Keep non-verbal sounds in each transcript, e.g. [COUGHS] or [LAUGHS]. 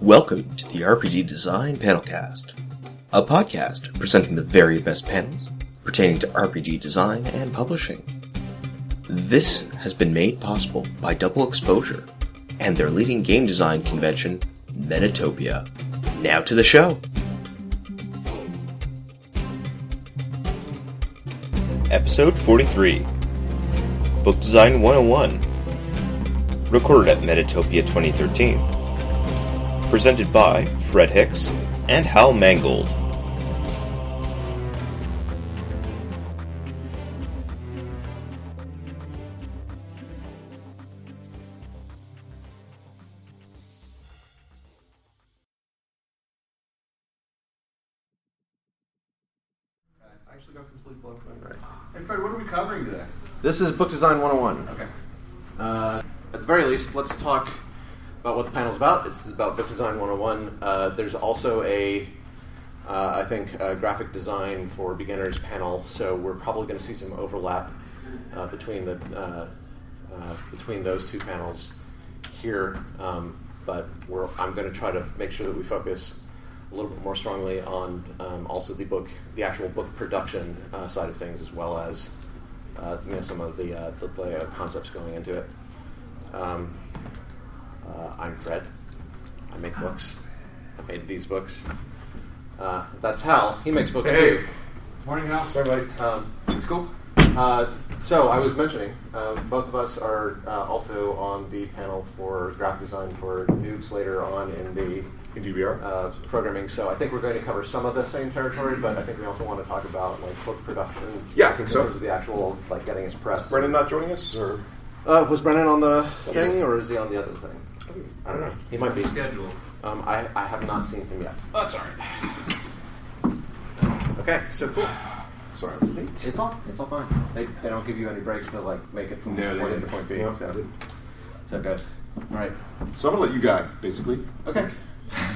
Welcome to the RPG Design Panelcast, a podcast presenting the very best panels pertaining to RPG design and publishing. This has been made possible by Double Exposure and their leading game design convention, Metatopia. Now to the show. Episode 43 Book Design 101. Recorded at Metatopia 2013. Presented by Fred Hicks and Hal Mangold. I actually got some sleep last night. Hey Fred, what are we covering today? This is Book Design 101. Okay. Uh, at the very least, let's talk about what the panel's about. It's about Book Design 101. Uh, there's also a, uh, I think, a graphic design for beginners panel, so we're probably going to see some overlap uh, between the uh, uh, between those two panels here. Um, but we're, I'm going to try to make sure that we focus a little bit more strongly on um, also the book, the actual book production uh, side of things, as well as you know some of the the layout concepts going into it. Um, uh, I'm Fred. I make books. I made these books. Uh, that's Hal. He makes books Hey. too. Morning, Hal. Sorry, buddy. Um, school. Uh, so I was mentioning, um, both of us are uh, also on the panel for graphic design for Noobs later on in the In DBR? uh, programming. So I think we're going to cover some of the same territory, but I think we also want to talk about like book production. Yeah, I think in so. terms of the actual like getting it pressed. Is Brendan not joining us, or Uh, was Brennan on the thing, or is he on the other thing? I don't know. He might be. Schedule. Um, I, I have not seen him yet. Oh, that's all right. Okay, so cool. Sorry, I was late. It's all it's all fine. They, they don't give you any breaks to like make it from No, they point A to didn't. point B. No, so, they didn't. so it goes. All right. So I'm gonna let you guide, basically. Okay. [LAUGHS]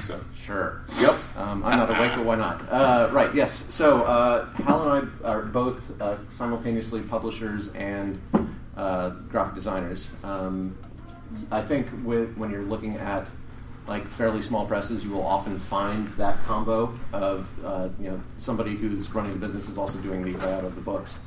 So Sure. Yep. Um, I'm not awake, but why not? Uh, right, yes. So, uh, Hal and I are both uh, simultaneously publishers and uh, graphic designers. Um, I think with, when you're looking at like fairly small presses, you will often find that combo of uh, you know somebody who's running the business is also doing the layout of the books.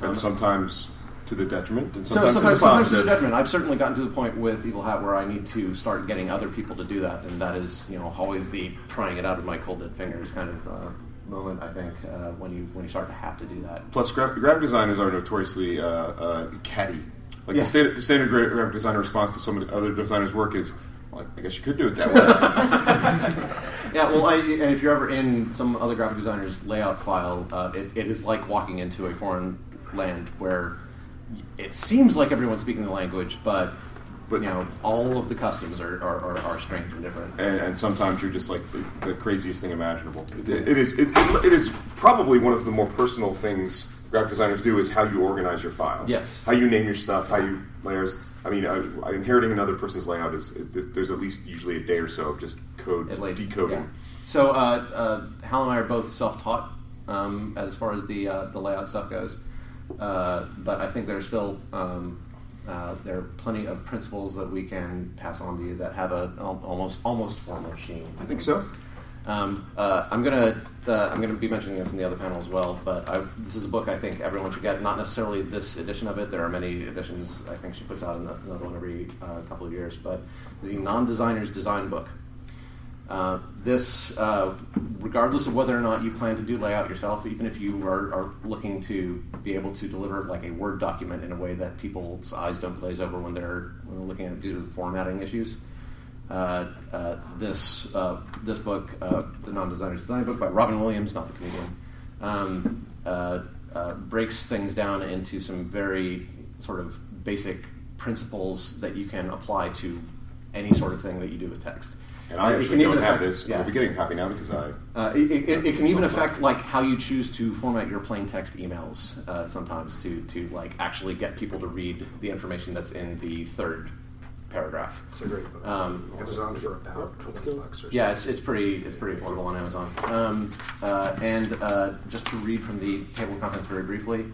and Um, sometimes to the detriment, and so sometimes, sometimes, to the sometimes to the detriment. I've certainly gotten to the point with Evil Hat where I need to start getting other people to do that, and that is, you know, always the trying it out of my cold dead fingers kind of uh, moment. I think uh, when you when you start to have to do that. Plus, gra- graphic designers are notoriously uh, uh, catty. Like Yeah. the, standard, the standard graphic designer response to some of the other designers' work is, well, I guess you could do it that way. [LAUGHS] Yeah, well, I, and if you're ever in some other graphic designer's layout file, uh, it, it is like walking into a foreign land where it seems like everyone's speaking the language, but. But- you know, all of the customs are, are, are, are strange and different. and, and sometimes you're just like the, the craziest thing imaginable. It, it is it, it is probably one of the more personal things graphic designers do is how you organize your files. Yes. How you name your stuff, how you layers. I mean, uh, inheriting another person's layout is it, there's at least usually a day or so of just code at least decoding. yeah. So uh, uh, Hal and I are both self-taught um, as far as the uh, the layout stuff goes, uh, but I think there's still um, uh, there are plenty of principles that we can pass on to you that have a al- almost almost formal sheen. I think so. Um, uh, I'm gonna uh, I'm gonna be mentioning this in the other panel as well, but I, this is a book I think everyone should get. Not necessarily this edition of it. There are many editions. I think she puts out another one every uh, couple of years. But the non-designer's design book. Uh, this, uh, regardless of whether or not you plan to do layout yourself, even if you are, are looking to be able to deliver like a Word document in a way that people's eyes don't glaze over when they're, when they're looking at it due to formatting issues, this uh, this book, uh, the non-designer's design book by Robin Williams, not the comedian, um, uh, uh, breaks things down into some very sort of basic principles that you can apply to any sort of thing that you do with text. And I Uh, actually don't have this. yeah. I'll be getting a copy now because I. Uh, it, it, it, it can even affect like how you choose to format your plain text emails uh, sometimes to to like actually get people to read the information that's in the third paragraph. It's a great book. Um, Amazon for about twenty bucks or Yeah, it's, it's pretty it's pretty affordable on Amazon. Um, uh, and uh, just to read from the table of contents very briefly,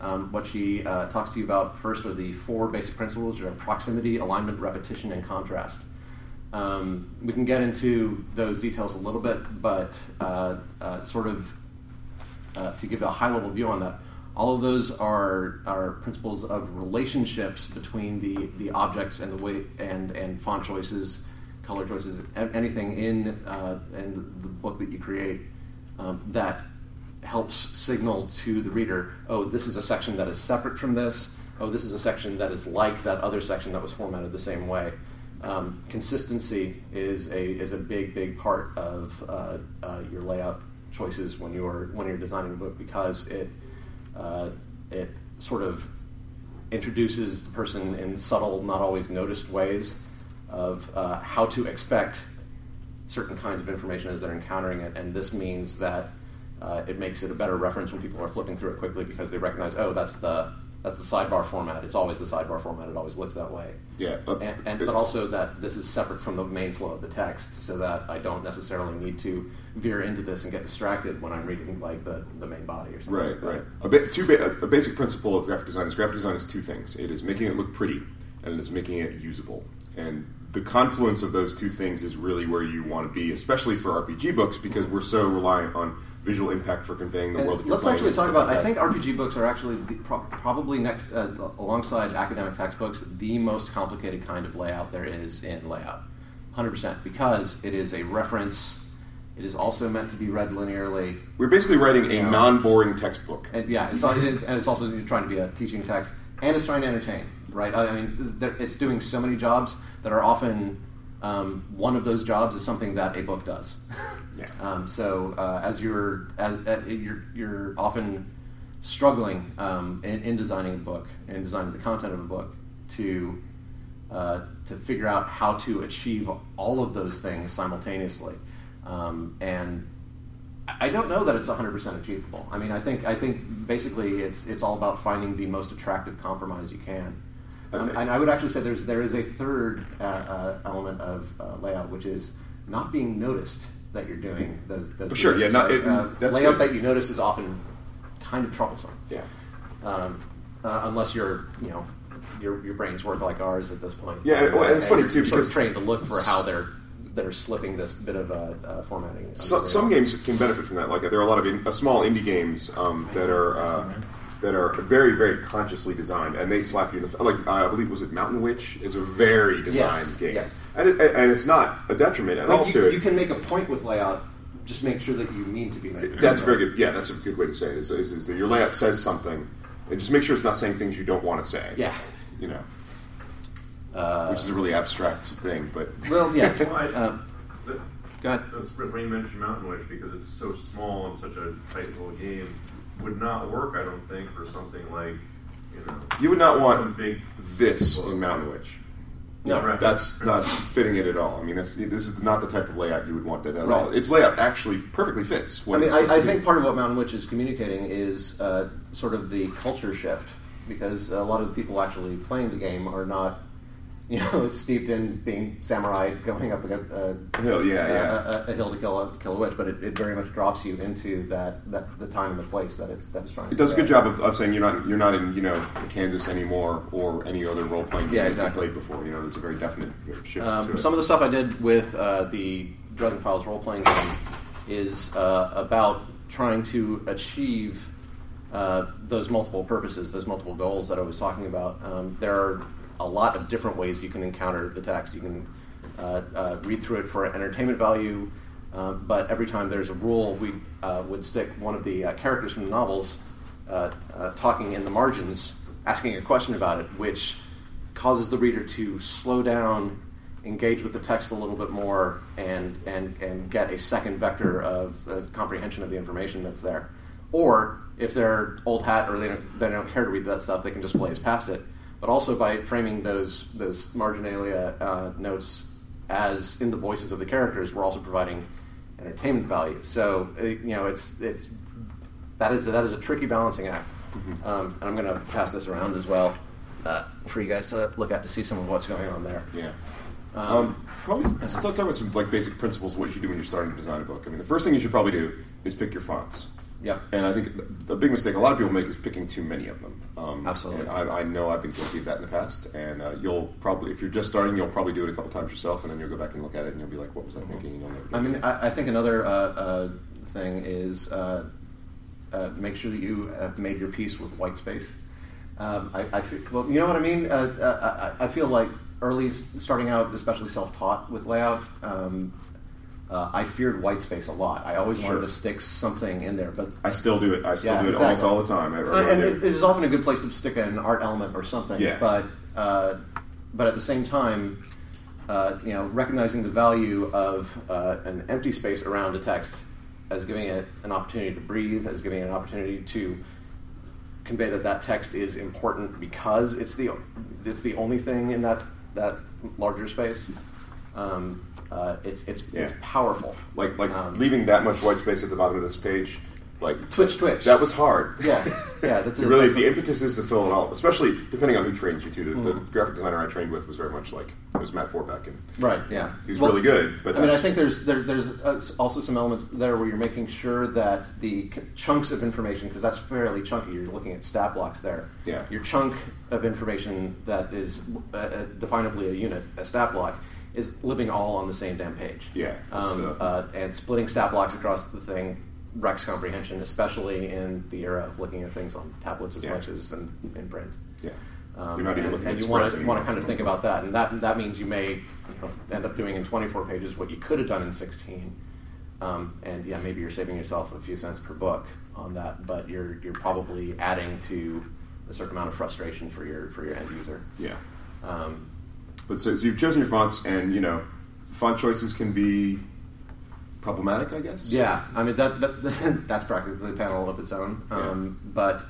um, what she uh, talks to you about first are the four basic principles: are proximity, alignment, repetition, and contrast. Um, we can get into those details a little bit, but uh, uh, sort of uh, to give a high level view on that, all of those are are principles of relationships between the, the objects and the way and and font choices, color choices, anything in uh, in the book that you create um, that helps signal to the reader, oh, this is a section that is separate from this. Oh, this is a section that is like that other section that was formatted the same way. Um, consistency is a is a big big part of uh, uh, your layout choices when you're when you're designing a book because it uh, it sort of introduces the person in subtle, not always noticed ways of uh, how to expect certain kinds of information as they're encountering it, and this means that uh, it makes it a better reference when people are flipping through it quickly because they recognize, oh, that's the that's the sidebar format. It's always the sidebar format. It always looks that way. Yeah, and, and but also that this is separate from the main flow of the text, so that I don't necessarily need to veer into this and get distracted when I'm reading like the, the main body or something. Right, like right. A, ba- two ba- a basic principle of graphic design is graphic design is two things. It is making it look pretty, and it is making it usable. And the confluence of those two things is really where you want to be, especially for RPG books, because we're so reliant on visual impact for conveying the And world that you're let's playing actually talk about. like I think RPG books are actually the, pro- probably next, uh, alongside academic textbooks, the most complicated kind of layout there is in layout. Hundred percent, because it is a reference. It is also meant to be read linearly. we're basically writing a Yeah. non-boring textbook. And yeah, it's, it is, and it's also trying to be a teaching text, and it's trying to entertain, right? I, mean, it's doing so many jobs that are often um, one of those jobs is something that a book does. [LAUGHS] Yeah. Um, so uh, as you're as, uh, you're you're often struggling um, in, in designing a book and designing the content of a book to uh, to figure out how to achieve all of those things simultaneously, um, and I don't know that it's 100% achievable. I mean, I think I think basically it's it's all about finding the most attractive compromise you can. Um, and I would actually say there's there is a third uh, uh, element of uh, layout, which is not being noticed that you're doing those. those Sure, yeah, not- right? it- uh, that's layout good. that you notice is often kind of troublesome. Yeah. Um, uh, unless you're you know your your brains work like ours at this point. Yeah, well, and it's funny, you're too, sort of because- trained to look for how they're they're slipping this bit of uh, uh, formatting. So, some games can benefit from that. Like there are a lot of in, uh, small indie games um, that are uh, that are very very consciously designed, and they slap you in the like I believe was it Mountain Witch is a very designed Yes, game, yes. and it, and it's not a detriment at all Like, to it. you can make a point with layout. Just make sure that you mean to be making. That's very good. Yeah, that's a good way to say it. Is, is, is that your layout says something, and just make sure it's not saying things you don't want to say. Yeah. you know, Uh, which is a really abstract thing, but well, yes. Well, I- um, But go ahead. That's when you mentioned Mountain Witch because it's so small and such a tight little game would not work. I don't think for something like you know you would not want big this in Mountain Witch. No, right. That's not fitting it at all. I mean, that's, this is not the type of layout you would want that at all. Its layout actually perfectly fits. I mean, it's I, I to think be. part of what Mountain Witch is communicating is uh, sort of the culture shift because a lot of the people actually playing the game are not, you know, [LAUGHS] steeped in being samurai going up against uh, Hill, yeah, a, yeah. A, a hill to kill a, kill a witch, but it, it very much drops you into that, that the time and the place that it's that it's trying. It does a good job of, of saying you're not you're not in you know Kansas anymore or any other role playing game Yeah, you've exactly. played before. You know, there's a very definite shift to Um, some of the stuff I did with uh, the Dresden Files role playing game is uh, about trying to achieve uh, those multiple purposes, those multiple goals that I was talking about. Um, there are a lot of different ways you can encounter the text. You can uh, uh, read through it for entertainment value, um, but every time there's a rule, we uh, would stick one of the uh, characters from the novels uh, uh, talking in the margins, asking a question about it, which causes the reader to slow down, engage with the text a little bit more, and and and get a second vector of uh, comprehension of the information that's there. Or if they're old hat or they don't, they don't care to read that stuff, they can just blaze past it. But also by framing those those marginalia uh, notes as in the voices of the characters, we're also providing entertainment value. So uh, you know, it's it's that is that is a tricky balancing act. Um, and I'm going to pass this around as well uh, for you guys to look at to see some of what's going on there. yeah. Um, Um, probably let's talk about some like basic principles of what you should do when you're starting to design a book. I mean, the first thing you should probably do is pick your fonts. Yep. And I think the big mistake a lot of people make is picking too many of them. Um, Absolutely. And I, I know I've been guilty of that in the past. And uh, you'll probably, if you're just starting, you'll probably do it a couple times yourself, and then you'll go back and look at it, and you'll be like, "What was I thinking?" You'll never. I mean, I, I think another uh, uh, thing is uh, uh, make sure that you have made your peace with white space. Um, I, I feel, well, you know what I mean. Uh, uh, I, I feel like early, starting out, especially self-taught with layout, um, uh, I feared white space a lot. I always Sure. wanted to stick something in there, but I still do it. I still Yeah, do it exactly. almost all the time. I, I Uh, and it, it is often a good place to stick an art element or something. Yeah. But uh, but at the same time, uh, you know, recognizing the value of uh, an empty space around a text as giving it an opportunity to breathe, as giving it an opportunity to convey that that text is important because it's the it's the only thing in that that larger space. Um, uh, it's it's it's powerful. like like Um, leaving that much white space at the bottom of this page, like Twitch, twitch. That was hard. Yeah, yeah, that's [LAUGHS] it. really is. The impetus is to fill it all, especially depending on who trains you to. The, the Mhm. graphic designer I trained with was very much like it was Matt Forbeck, and Right. Yeah. he was Well, really good. But I mean, I think there's there, there's uh, also some elements there where you're making sure that the c- chunks of information, because that's fairly chunky. You're looking at stat blocks there. Yeah. Your chunk of information that is uh, uh, definably a unit, a stat block, is living all on the same damn page. Yeah, Um, uh, and splitting stat blocks across the thing wrecks comprehension, especially in the era of looking at things on tablets as Yeah. much as in, in print. yeah, Um, you're not even and, looking and at you want to want to kind of think about that, and that that means you may you know, end up doing in 24 pages what you could have done in 16. Um, and yeah, maybe you're saving yourself a few cents per book on that, but you're you're probably adding to a certain amount of frustration for your for your end user. Yeah, Um, but so, so you've chosen your fonts, and you know, font choices can be problematic, I guess. Yeah, I mean that, that [LAUGHS] that's practically a panel of its own. Um, But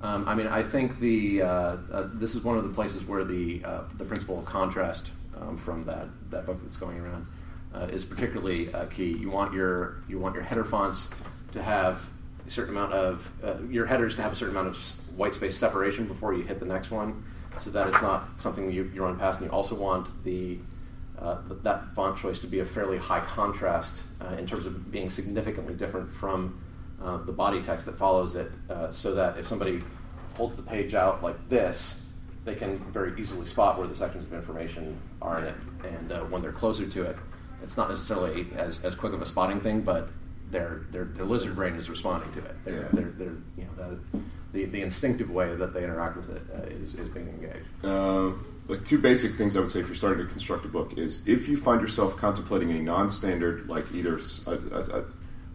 um, I mean, I think the uh, uh, this is one of the places where the uh, the principle of contrast um, from that that book that's going around uh, is particularly uh, key. You want your you want your header fonts to have a certain amount of uh, your headers to have a certain amount of white space separation before you hit the next one, so that it's not something you, you run past. And you also want the uh, that font choice to be a fairly high contrast uh, in terms of being significantly different from uh, the body text that follows it, uh, so that if somebody holds the page out like this, they can very easily spot where the sections of information are in it. And uh, when they're closer to it, it's not necessarily as, as quick of a spotting thing, but their, their, their lizard brain is responding to it. They're, Yeah. they're, they're, you know, the, the, the instinctive way that they interact with it uh, is, is being engaged. Uh, like two basic things I would say if you're starting to construct a book is if you find yourself contemplating a non-standard, like either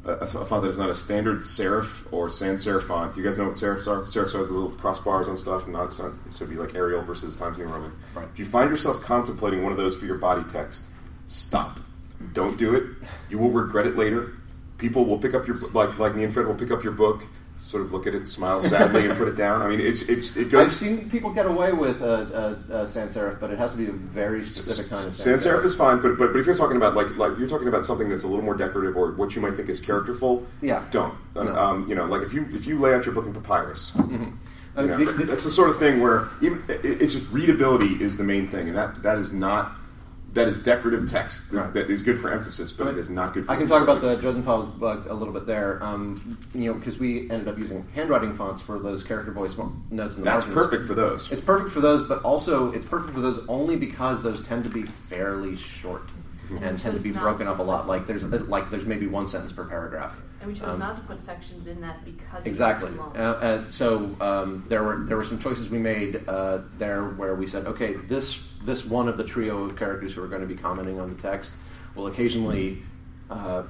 a font that is not a standard serif or sans serif font. You guys know what serifs are? Serifs are the little crossbars and stuff, and not so it'd be like Arial versus Times New Roman. Right. If you find yourself contemplating one of those for your body text, stop. Don't do it. You will regret it later. People will pick up your like like me and Fred will pick up your book, sort of look at it, smile sadly, and put it down. I mean, it's it's it goes. I've seen people get away with a, a, a sans serif, but it has to be a very specific kind of Sans serif is fine, but, but but if you're talking about like like you're talking about something that's a little more decorative or what you might think is characterful, Yeah. don't. Uh, No. Um, you know, like if you if you lay out your book in papyrus, I you know, the- the- that's the sort of thing where even it's just readability is the main thing, and that that is not that is decorative text that, Right. that is good for emphasis, but it is not good. for I can talk about the Dresden Files bug a little bit there. Um, you know, because we ended up using handwriting fonts for those character voice mo- notes in the That's margins. perfect for those. It's perfect for those, but also it's perfect for those only because those tend to be fairly short Mm-hmm. and tend to be broken up a lot. Like there's like there's maybe one sentence per paragraph. And we chose Um, not to put sections in that because Exactly. was too long. Uh, uh, so um, there were there were some choices we made uh, there where we said, okay, this this one of the trio of characters who are going to be commenting on the text will occasionally uh,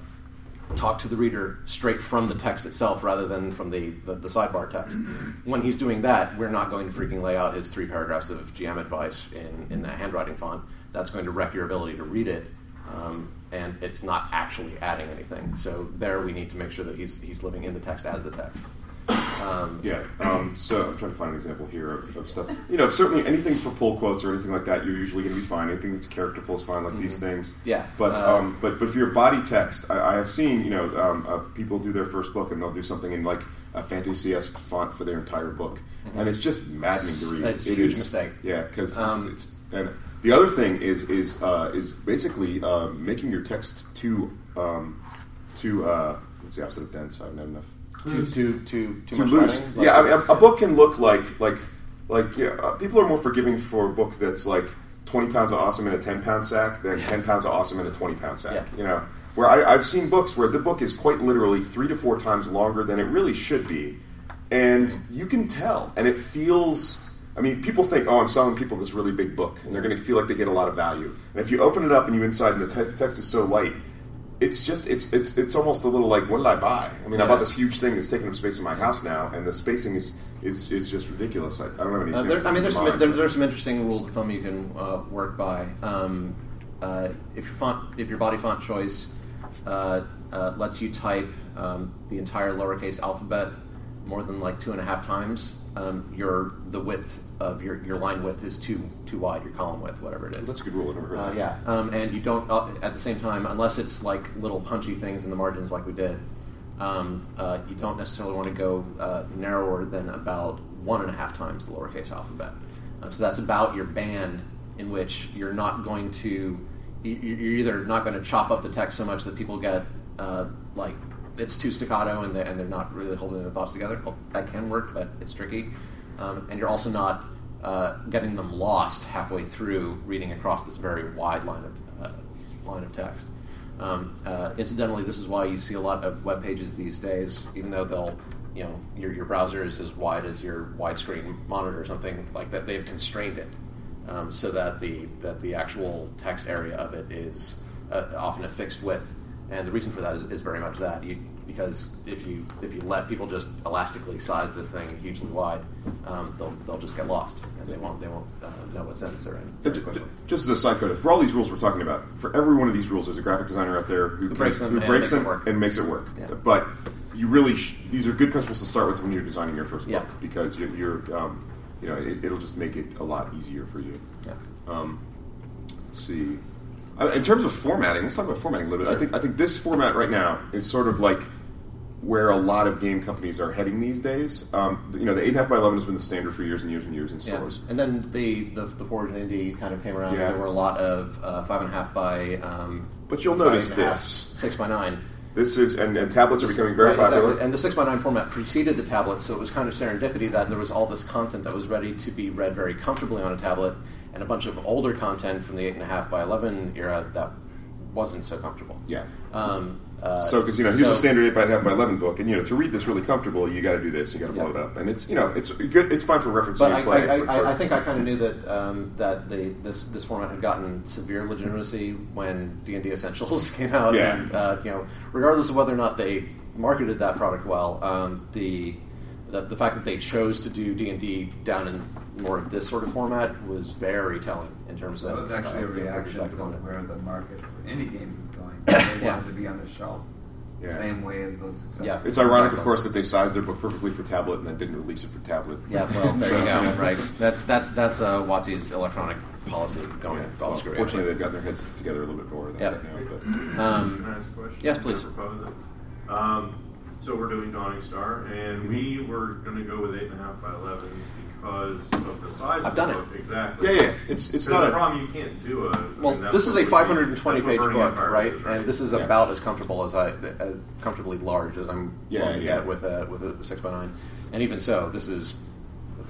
talk to the reader straight from the text itself rather than from the, the, the sidebar text. When he's doing that, we're not going to freaking lay out his three paragraphs of GM advice in, in that handwriting font. That's going to wreck your ability to read it. Um, and it's not actually adding anything. So there, we need to make sure that he's he's living in the text as the text. Um, Yeah. Um, so I'm trying to find an example here of, of stuff. You know, certainly anything for pull quotes or anything like that, you're usually going to be fine. Anything that's characterful is fine, like these things. Mm-hmm. Yeah. But Uh, um, but but for your body text, I, I have seen you know um, uh, people do their first book and they'll do something in like a fantasy esque font for their entire book, and it's just maddening to read. Mm-hmm. It's a huge is- mistake. Yeah, because Um, it's and the other thing is is uh, is basically uh, making your text too um, too uh, what's the opposite of dense? I haven't had enough. too too too too, too much loose. writing? Like- yeah, I mean, a, a book can look like like like you know, uh, people are more forgiving for a book that's like twenty pounds of awesome in a ten pound sack than ten pounds of awesome in a twenty pound sack. Yeah. You know, where I, I've seen books where the book is quite literally three to four times longer than it really should be, and you can tell, and it feels. I mean, people think, oh, I'm selling people this really big book, and they're going to feel like they get a lot of value. And if you open it up and you inside, and the, te- the text is so light, it's just it's it's it's almost a little like, what did I buy? I mean, I bought this huge thing that's taking up space in my house now, and the spacing is is, is just ridiculous. I, I don't have any Uh, examples. there, I mean, there's some, there, there's some interesting rules of thumb you can uh, work by. Um, uh, if your font, if your body font choice uh, uh, lets you type um, the entire lowercase alphabet more than like two and a half times, um, your the width of your, your line width is too too wide. Your column width, whatever it is. That's a good rule. I never heard Uh, yeah, um, and you don't uh, at the same time, unless it's like little punchy things in the margins, like we did. Um, uh, you don't necessarily want to go uh, narrower than about one and a half times the lowercase alphabet. Um, so that's about your band in which you're not going to. you- You're either not going to chop up the text so much that people get uh, like it's too staccato and they're, and they're not really holding their thoughts together. Well, that can work, but it's tricky. Um, and you're also not uh, getting them lost halfway through reading across this very wide line of uh, line of text. Um, uh, incidentally, this is why you see a lot of web pages these days, even though they'll, you know, your, your browser is as wide as your widescreen monitor or something like that. They've constrained it um, so that the that the actual text area of it is uh, often a fixed width, and the reason for that is, is very much that you because if you if you let people just elastically size this thing hugely wide, um, they'll they'll just get lost and they won't they won't uh, know what sentence they're in. Very j- quickly. Just as a side note, for all these rules we're talking about, for every one of these rules, there's a graphic designer out there who, Who breaks them who and breaks makes it them work. and makes it work. Yeah. But you really, sh- these are good principles to start with when you're designing your first Yeah. book because you're, you're um, you know, it, it'll just make it a lot easier for you. Yeah. Um, let's see. Uh, in terms of formatting, let's talk about formatting a little bit. I think I think this format right now is sort of like where a lot of game companies are heading these days. Um, you know, the eight and a half by eleven has been the standard for years and years and years in Yeah. stores. And then the the, the Forge and Indie kind of came around. Yeah. There were a lot of uh, five and a half by. Um, But you'll notice a half, this. six by nine. This is and, and tablets are becoming very Right, popular. exactly. And the six by nine format preceded the tablet, so it was kind of serendipity that there was all this content that was ready to be read very comfortably on a tablet, and a bunch of older content from the eight and a half by eleven era that wasn't so comfortable. Yeah. Um, uh, So, because you know, here's so- a standard eight by half by eleven book, and you know, to read this really comfortable, you got to do this. You got to blow it up, and it's you know, it's good. It's fine for referencing But I, play. I, but for- I, I think I kind of knew that um, that the, this this format had gotten severe legitimacy when D and D Essentials [LAUGHS] came out. Yeah. And, uh, you know, regardless of whether or not they marketed that product well, um, the, the the fact that they chose to do D and D down in more of this sort of format was very telling in terms That of was actually uh, a reaction to it. where the market for indie games is going. [COUGHS] They Yeah. wanted to be on the shelf, the Yeah. same way as those successful. Yeah. it's ironic, of course, that they sized their book perfectly for tablet and then didn't release it for tablet. Yeah, well, there So, you go. yeah. [LAUGHS] Right, that's that's that's uh, WotC's electronic policy going Yeah. all Well, screwy. fortunately, they've got their heads together a little bit more than Yeah. that now. But Can Um, I ask a question? yes, please. For both of them? Um, so we're doing Dawning Star, and we were going to go with eight and a half by eleven because of the size I've of done the it. book. Exactly. yeah, yeah, it's it's not the a problem you can't do a. I Well, mean, this is a 520 page book, right? is, And this is Yeah. about as comfortable as I, as comfortably large as I'm Yeah, willing to yeah. get with a with a six by nine. And even so, this is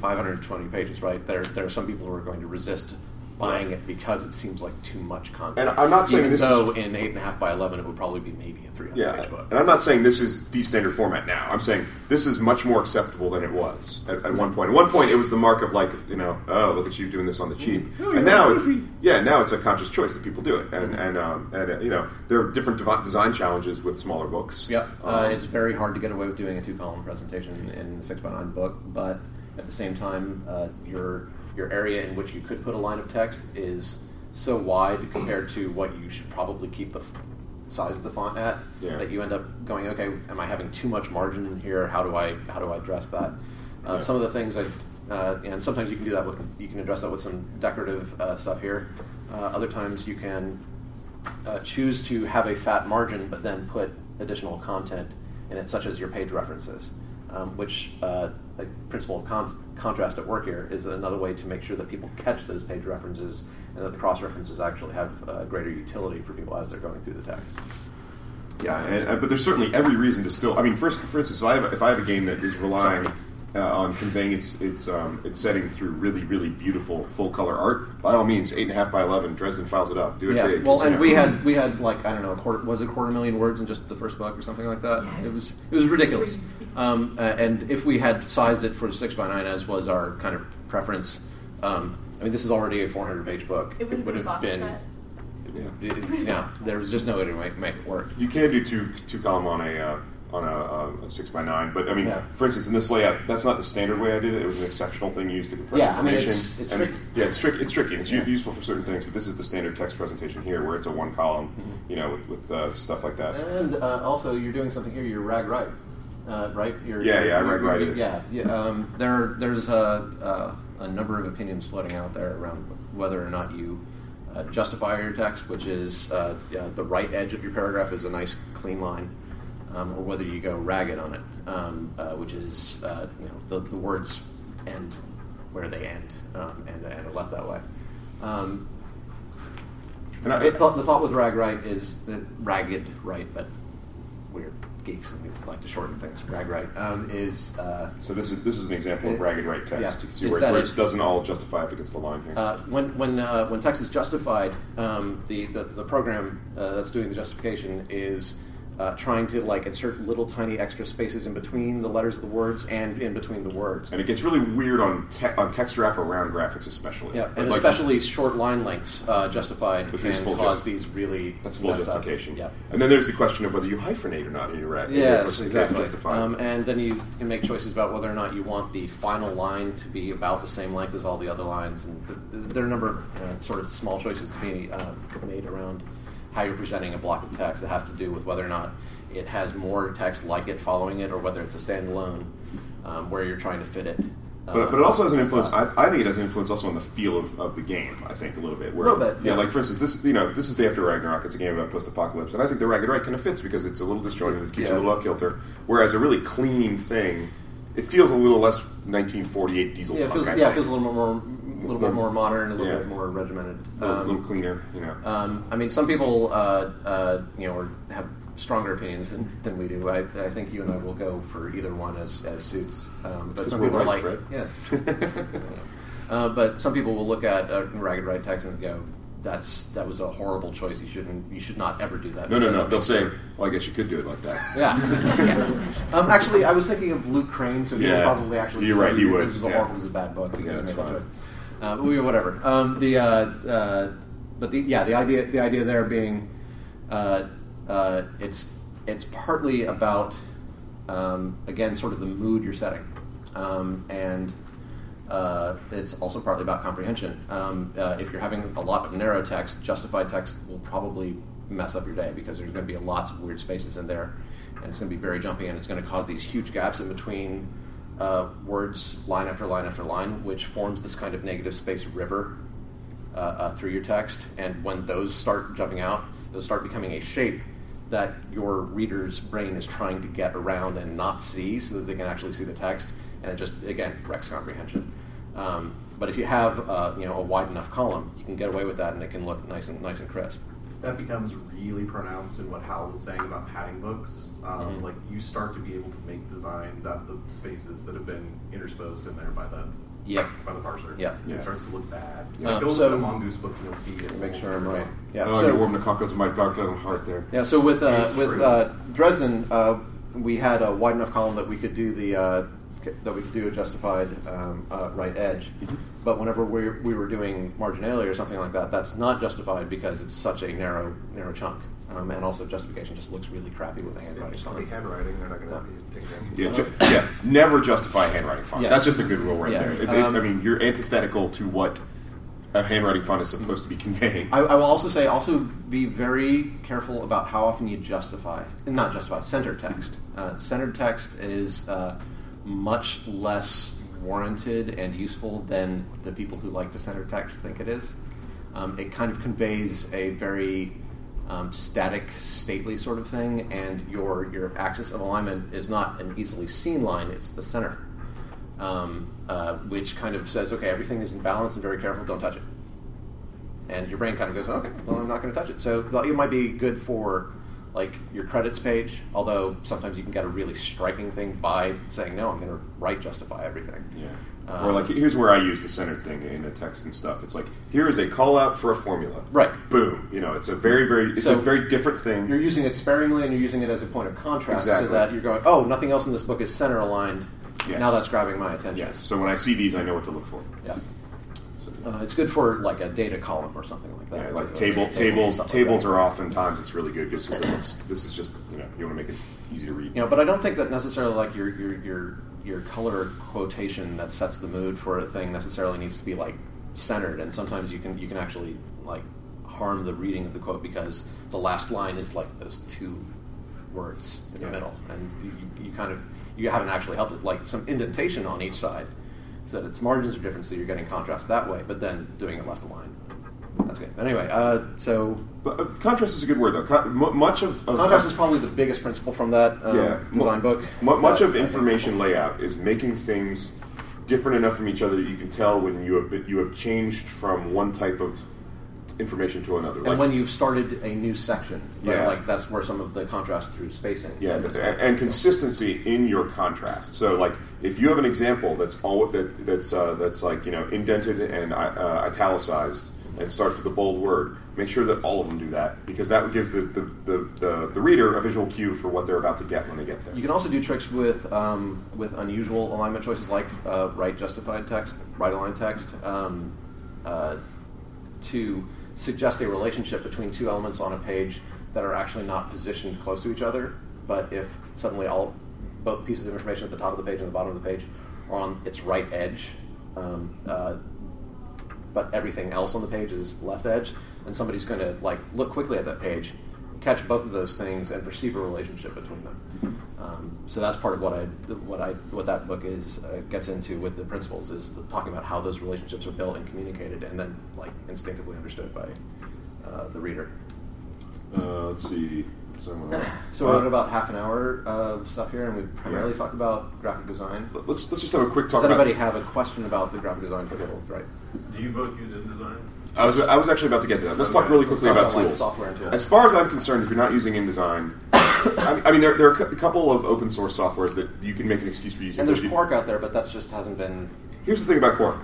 520 pages, right? There, there are some people who are going to resist buying it because it seems like too much content. And I'm not saying even this is- though in eight and a half by 11 it would probably be maybe a 300 Yeah, page book. and I'm not saying this is the standard format now. I'm saying this is much more acceptable than it was at, at one point. At one point, it was the mark of like, you know, oh, look at you doing this on the cheap. Oh, and now it's yeah, now it's a conscious choice that people do it, and and um, and uh, you know, there are different devi- design challenges with smaller books. Yep, uh, Um, it's very hard to get away with doing a two column presentation in the six by nine book, but at the same time, uh, your your area in which you could put a line of text is so wide compared to what you should probably keep the f- size of the font at Yeah. that you end up going, okay, am I having too much margin in here? How do I how do I address that? Uh, Yeah. Some of the things I uh, and sometimes you can do that with you can address that with some decorative uh, stuff here. Uh, other times you can uh, choose to have a fat margin, but then put additional content in it, such as your page references, um, which a principle of con- contrast at work here is another way to make sure that people catch those page references and that the cross references actually have uh, greater utility for people as they're going through the text. Yeah, and, uh, but there's certainly every reason to still. I mean, first, for instance, so I have, if I have a game that is relying uh, on conveying its its um, its setting through really really beautiful full color art, by all means, eight and a half by eleven, Dresden files it up. Do it Yeah. big. Well, 'cause, and you we had we had like I don't know, a quarter was it a quarter million words in just the first book or something like that. Yes. It was it was ridiculous. Um, uh, and if we had sized it for six by nine as was our kind of preference, um, I mean, this is already a 400 page book. It would have been been. set. yeah. it- yeah, there was just no way to make, make it work. You can do two two column on a uh, on a, uh, a six by nine, but I mean, Yeah. for instance, in this layout, that's not the standard way I did it. It was an exceptional thing used to compress Yeah, I mean, information. it's- it's And- tricky. Yeah, it's tricky. It's tricky. It's u- Yeah. useful for certain things, but this is the standard text presentation here, where it's a one column, Mm-hmm. you know, with, with uh, stuff like that. And uh, also, you're doing something here. You're rag right, uh, right? You're, Yeah, yeah, I you're- rag righted it. Yeah, yeah. Um, there, there's a, a, a number of opinions floating out there around whether or not you uh, justify your text, which is uh, yeah, the right edge of your paragraph is a nice clean line, um, or whether you go ragged on it, um, uh, which is uh, you know the, the words end where they end, um, and, and are left that way. Um, And I, the thought, the thought with rag right is that ragged right, but we're geeks and we like to shorten things. Rag right um, is uh, so this is this is an example of ragged right text. yeah. You can see where, that where it- it doesn't all justify up against the line here. uh, when when uh, when text is justified, um, the, the the program uh, that's doing the justification is. Uh, trying to like insert little tiny extra spaces in between the letters of the words and in between the words. and it gets really weird on te- on text wrap around graphics, especially. Yeah, and like- especially short line lengths uh, justified can cause just- these really That's full messed up- justification. Yeah. And then there's the question of whether you hyphenate or not in your your Yes, exactly. Justified. Um, and then you can make choices about whether or not you want the final line to be about the same length as all the other lines. And th- there are a number of uh, sort of small choices to be uh, made around how you're presenting a block of text that has to do with whether or not it has more text like it following it or whether it's a standalone um, where you're trying to fit it. uh, But, but it also has an influence. I, I think it has an influence also on the feel of, of the game. I think a little bit. Where, Little bit, yeah. yeah. Like for instance, this you know this is Day After Ragnarok. It's a game about post-apocalypse, and I think the Ragged Right kind of fits because it's a little disjointed. It keeps you a little off kilter. Whereas a really clean thing, it feels a little less 1948 diesel yeah, it feels, yeah, it feels a little more, a little bit more modern, a little Yeah. bit more regimented. a little, Um, cleaner. You know. Um, I mean, some people, uh, uh, you know, have stronger opinions than, than we do. I, I think you and I will go for either one as, as suits. Um, but some people are like, Fred. yes. [LAUGHS] uh, but some people will look at a ragged right text and go, "That's that was a horrible choice. You shouldn't. You should not ever do that." no, no, no. They'll say, "Well, I guess you could do it like that." yeah. [LAUGHS] yeah. Um, actually, I was thinking of Luke Crane, so he Yeah. probably actually. You're right, he would, This is a, yeah. horrible, this is a bad book because Yeah, that's fine. Uh, whatever. Um, the uh, uh, but the yeah the idea the idea there being uh, uh, it's it's partly about um, again sort of the mood you're setting, um, and uh, it's also partly about comprehension. Um, if you're having a lot of narrow text, justified text will probably mess up your day because there's going to be lots of weird spaces in there, and it's going to be very jumpy, and it's going to cause these huge gaps in between uh, words, line after line after line, which forms this kind of negative space river uh, uh, through your text. And when those start jumping out, those start becoming a shape that your reader's brain is trying to get around and not see so that they can actually see the text. And it just, again, wrecks comprehension. Um, but if you have uh, you know, a wide enough column, you can get away with that and it can look nice and, nice and crisp. That becomes really pronounced in what Hal was saying about padding books. Um, Mhm. Like you start to be able to make designs out of the spaces that have been intersposed in there by the Yep. by the parser. Yeah. it Yeah. starts to look bad. Um, Like, go so- look at the mongoose book and you'll see it. Make sure I'm every right. one. Yeah. oh, so- you warmed the cockles of my dark little heart there. Yeah, so with uh, with uh, Dresden, uh, we had a wide enough column that we could do the uh, c- that we could do a justified um, uh, right edge. But whenever we we were doing marginalia or something like that, that's not justified because it's such a narrow narrow chunk, um, and also justification just looks really crappy with the handwriting It's on probably it. handwriting. They're not going to be taking Yeah, ju- yeah. Never justify handwriting font. Yes. That's just a good rule right Yeah. there. It- it- Um, I mean, you're antithetical to what a handwriting font is supposed to be conveying. I, I will also say, also be very careful about how often you justify, not justify, center text. Uh, centered text is uh, much less warranted and useful than the people who like to center text think it is. Um, it kind of conveys a very um, static, stately sort of thing, and your your axis of alignment is not an easily seen line; it's the center, um, uh, which kind of says, okay, everything is in balance and very careful, don't touch it and your brain kind of goes, okay, well, I'm not going to touch it. So it might be good for like your credits page. Although sometimes you can get a really striking thing by saying, "No, I'm going to right justify everything." Yeah. Um, or like here's where I use the centered thing in a text and stuff. It's like here is a call out for a formula. Right. Boom. You know, it's a very very it's So- a very different thing. You're using it sparingly, and you're using it as a point of contrast, Exactly. so that you're going, "Oh, nothing else in this book is center aligned." Yes. Now that's grabbing my attention. Yes. So when I see these, I know what to look for. Yeah. Uh, it's good for like a data column or something like that. yeah, like Or table tables like tables that. are oftentimes it's really good just because. This is just you know you want to make it easy to read. You know, but I don't think that necessarily like your your your your color quotation that sets the mood for a thing necessarily needs to be like centered. And sometimes you can you can actually like harm the reading of the quote because the last line is like those two words in the middle, and you, you kind of you haven't actually helped it like some indentation on each side so that its margins are different, so you're getting contrast that way. But then doing it left align, that's good. Anyway, uh, so But uh, contrast is a good word though. Con- mu much of, of contrast is probably the biggest principle from that um, yeah design book. mu- much of information layout is making things different enough from each other that you can tell when you have you have changed from one type of information to another. And when you've started a new section, Yeah. like that's where some of the contrast through spacing. Yeah, and, and consistency in your contrast. So, like, if you have an example that's all that, that's uh, that's like you know indented and uh, italicized and starts with a bold word, make sure that all of them do that because that gives the the, the, the, the reader a visual cue for what they're about to get when they get there. You can also do tricks with um, with unusual alignment choices like uh, right justified text, right aligned text, um, uh, to suggest a relationship between two elements on a page that are actually not positioned close to each other. But if suddenly all both pieces of information at the top of the page and the bottom of the page are on its right edge, um, uh, but everything else on the page is left edge, and somebody's going to like look quickly at that page, catch both of those things, and perceive a relationship between them. Um, so that's part of what I what I what that book is uh, gets into with the principles is the, talking about how those relationships are built and communicated, and then like instinctively understood by uh, the reader. Uh, let's see. So, [COUGHS] So we're at about half an hour of stuff here, and we primarily Yeah. talked about graphic design. let's let's just have a quick talk Does anybody about. have a question about the graphic design for both? Right. Do you both use InDesign? I was I was actually about to get to that. Let's talk really quickly about tools. As far as I'm concerned, if you're not using InDesign, [COUGHS] I mean, there, there are a couple of open source softwares that you can make an excuse for using. And there's Quark out there, but that just hasn't been. Here's the thing about Quark.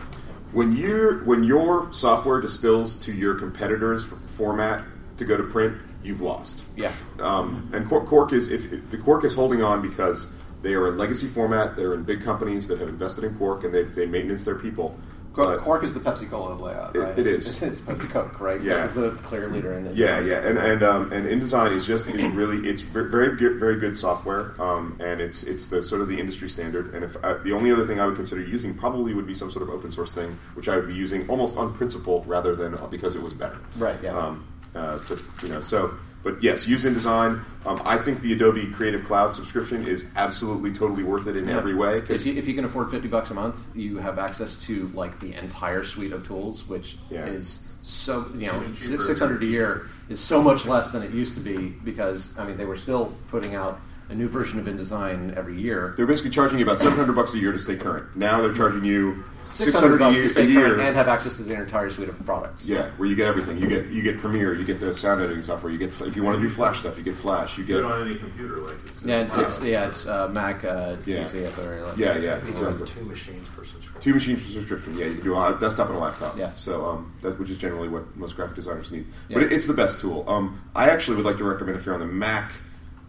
When you when your software distills to your competitor's format to go to print, you've lost. Yeah. Um, and Quark, Quark is if the Quark is holding on because they are a legacy format. They're in big companies that have invested in Quark and they, they maintenance their people. Quark, Quark is the Pepsi Cola layout, right? it it's, is. It's to Coke, right? Yeah. Is the clear leader in it. Yeah, yeah, and and um, and InDesign is just is really it's ver- very good, very good software, um, and it's it's the sort of the industry standard. And if I, the only other thing I would consider using probably would be some sort of open source thing, which I would be using almost on principle rather than because it was better. Right, yeah. Um, uh, to, you know, so but yes, use InDesign. Um, I think the Adobe Creative Cloud subscription is absolutely totally worth it in Yeah. every way. If 'cause- you, if you can afford fifty bucks a month, you have access to like the entire suite of tools, which Yeah. is so you know Cheaper, cheaper. six hundred a year is so much less than it used to be because I mean they were still putting out a new version of InDesign every year. they're basically charging you about seven hundred bucks a year to stay current. Now they're charging you Six six hundred hundred bucks to stay a year current and have access to the entire suite of products. Yeah, where you get everything. You get you get Premiere, you get the sound editing software. You get if you want to do Flash stuff, you get Flash. You Do it get on any computer, like it's Yeah, and it's yeah, it's uh, Mac, uh, Yeah. PC at the very yeah, yeah, exactly. two machines per subscription. Two machines per subscription. Yeah, you can do a desktop and a laptop. Yeah. So um, that which is generally what most graphic designers need. Yeah. But it, it's the best tool. Um, I actually would like to recommend if you're on the Mac,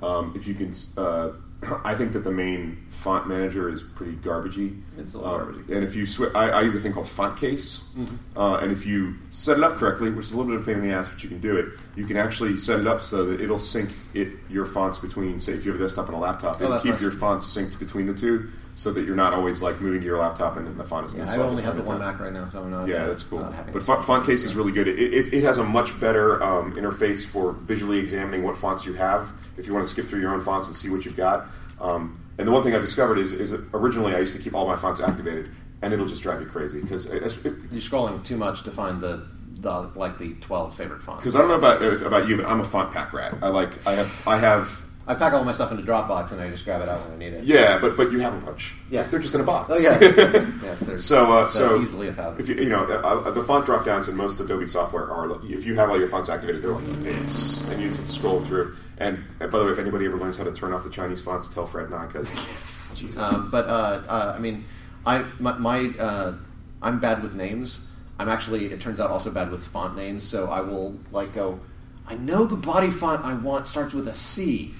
um, if you can. Uh, [COUGHS] I think that the main font manager is pretty garbagey. It's a little Um, garbagey. And if you switch, I, I use a thing called Font Case, Mm-hmm. uh, and if you set it up correctly, which is a little bit of a pain in the ass, but you can do it. You can actually set it up so that it'll sync it your fonts between. Say, if you have a desktop and a laptop, Oh, it'll that's keep nice. your fonts synced between the two, so that you're not always like moving to your laptop and then the font is. Yeah, I only have the one. Mac right now, so I'm not. Yeah, that's cool. But font, font case is really good. It, it, it has a much better um, interface for visually examining what fonts you have. If you want to skip through your own fonts and see what you've got. Um, and the one thing I discovered is, is originally I used to keep all my fonts activated, and it'll just drive you crazy because You're scrolling too much to find the, the like the twelve favorite fonts. because I don't know about about you, but I'm a font pack rat. I like I have I have I pack all my stuff in into Dropbox and I just grab it out when I need it. Yeah, but but you have a bunch. Yeah. they're just in a box. Oh yeah. [LAUGHS] yes, yes, So, uh, so easily a thousand. If you, you know, uh, the font drop downs in most Adobe software are if you have all your fonts activated, they're like this, and you scroll through. And, and by the way, if anybody ever learns how to turn off the Chinese fonts, tell Fred not because [LAUGHS] Jesus. Um, but uh, uh, I mean, I my, my uh, I'm bad with names. I'm actually, it turns out, also bad with font names. So I will like go. I know the body font I want starts with a C.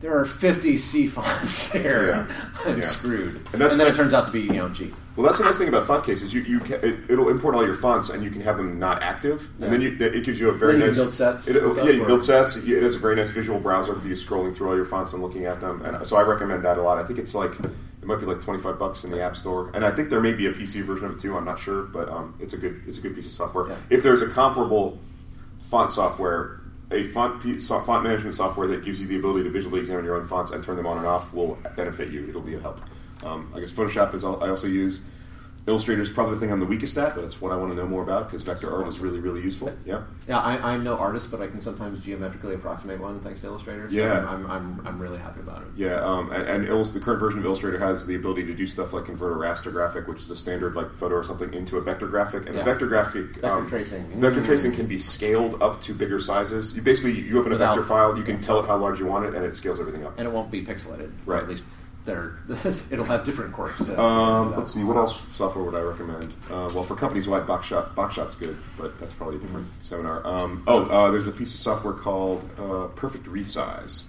There are 50 C fonts [LAUGHS] here. Yeah. I'm Yeah. screwed. And And, then the- it turns out to be you know G. Well, that's the nice thing about font cases. You, you can, it, it'll import all your fonts, and you can have them not active, and then you, it gives you a very you nice. build sets It, yeah, you or- build sets. It has a very nice visual browser for you scrolling through all your fonts and looking at them. And so I recommend that a lot. I think it's like it might be like twenty five bucks in the App Store, and I think there may be a PC version of it too. I'm not sure, but um, it's a good it's a good piece of software. Yeah. If there's a comparable font software, a font font management software that gives you the ability to visually examine your own fonts and turn them on and off will benefit you. It'll be a help. Um, I guess Photoshop is all, I also use. Illustrator is probably the thing I'm the weakest at, but it's what I want to know more about because vector art is really really useful. Yeah. Yeah, I, I'm no artist, but I can sometimes geometrically approximate one thanks to Illustrator. So Yeah. I'm, I'm, I'm really happy about it. Yeah, um, and, and Illus- the current version of Illustrator has the ability to do stuff like convert a raster graphic, which is a standard like photo or something, into a vector graphic. And Yeah. a vector graphic, Vector um, tracing. vector Mm. tracing can be scaled up to bigger sizes. You basically you open a Without- vector file, you can tell it how large you want it, and it scales everything up. And it won't be pixelated. Right. at least they're, [LAUGHS] it'll have different quirks. so- Um, let's see, what else software would I recommend? Uh, well, for companies wide, Boxshot, Boxshot's good, but that's probably a different seminar. Um, oh, uh, there's a piece of software called uh, Perfect Resize,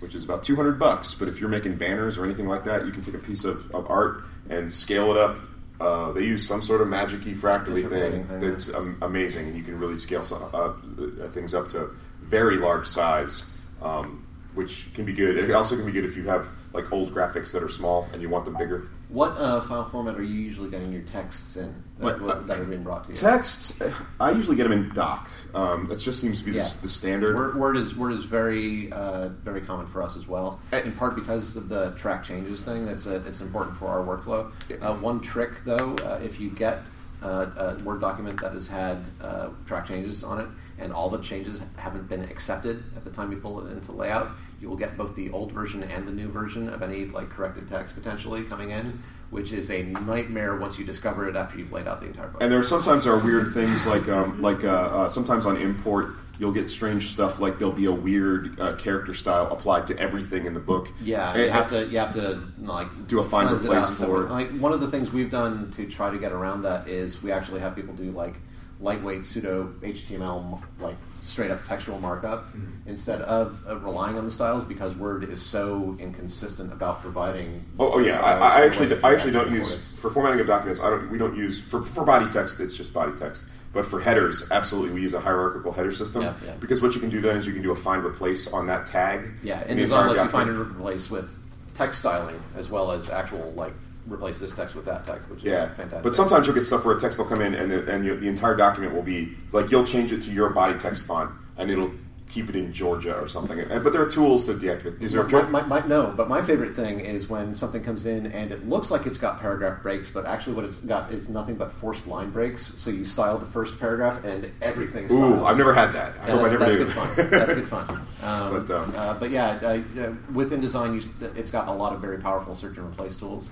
which is about 200 bucks. But if you're making banners or anything like that, you can take a piece of, of art and scale it up. Uh, they use some sort of magic-y fractally thing thing, that's um, amazing, and you can really scale uh, uh, things up to very large size, um, which can be good. It also can be good if you have like old graphics that are small and you want them bigger. What uh, file format are you usually getting your texts in that, What- that are being brought to you? Texts, I usually get them in doc. Um, that just seems to be the, Yeah. the standard. Word, Word is Word is very uh, very common for us as well. Eh. In part because of the track changes thing. That's a, it's important for our workflow. Uh, one trick though, uh, if you get uh, a Word document that has had uh, track changes on it, and all the changes haven't been accepted at the time you pull it into layout, you will get both the old version and the new version of any like corrected text potentially coming in, which is a nightmare once you discover it after you've laid out the entire book. and there sometimes are weird things like um, like uh, uh, sometimes on import you'll get strange stuff like there'll be a weird uh, character style applied to everything in the book. Yeah, And- you have to you have to like Do a find replace out and stuff. for it. Like one of the things we've done to try to get around that is we actually have people do like lightweight pseudo HTML like straight up textual markup Mm-hmm. instead of uh, relying on the styles because Word is so inconsistent about providing. Oh, oh yeah, I, I actually I actually don't use it. for formatting of documents. I don't we don't use for for body text. It's just body text. But for headers, absolutely, we use a hierarchical header system Yeah, yeah. because what you can do then is you can do a find replace on that tag. Yeah, and the design entire lets you find and replace with text styling as well as actual like replace this text with that text, which is Yeah, fantastic. but sometimes you'll get stuff where a text will come in and the, and you, the entire document will be like you'll change it to your body text font and it'll keep it in Georgia or something. And, but there are tools to deactivate. These are My, my, my, no, but my favorite thing is when something comes in and it looks like it's got paragraph breaks, but actually what it's got is nothing but forced line breaks. So you style the first paragraph and everything. Ooh. I've never had that. I Yeah, hope I that's, never that's do. good fun. That's good fun. [LAUGHS] Um, But, um, uh, but yeah, uh, uh, with InDesign, you, it's got a lot of very powerful search and replace tools,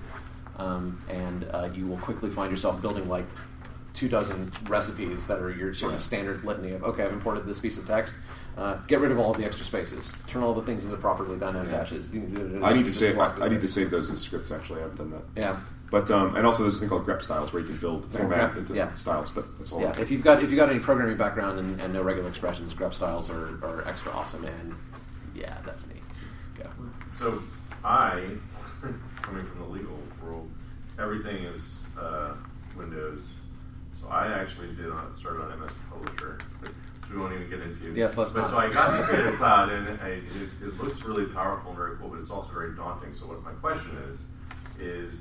um, and uh, you will quickly find yourself building like two dozen recipes that are your sort of standard litany of okay, I've imported this piece of text. Uh, get rid of all of the extra spaces. Turn all the things into properly dynamic dashes. I need to save. I, I need to save those as scripts. Actually, I haven't done that. Yeah. But um, and also there's a thing called grep styles where you can build format grep, into yeah. styles. But that's all. Yeah, if you've got if you've got any programming background and, and know regular expressions, grep styles are, are extra awesome. And yeah, that's me. Go. So I, [LAUGHS] coming from the legal world, everything is uh, Windows. So I actually did on, started on MS Publisher, which we won't even get into. Yes, let's but not. So I got to Creative Cloud, and I, it, it looks really powerful and very cool, but it's also very daunting. So what my question is, is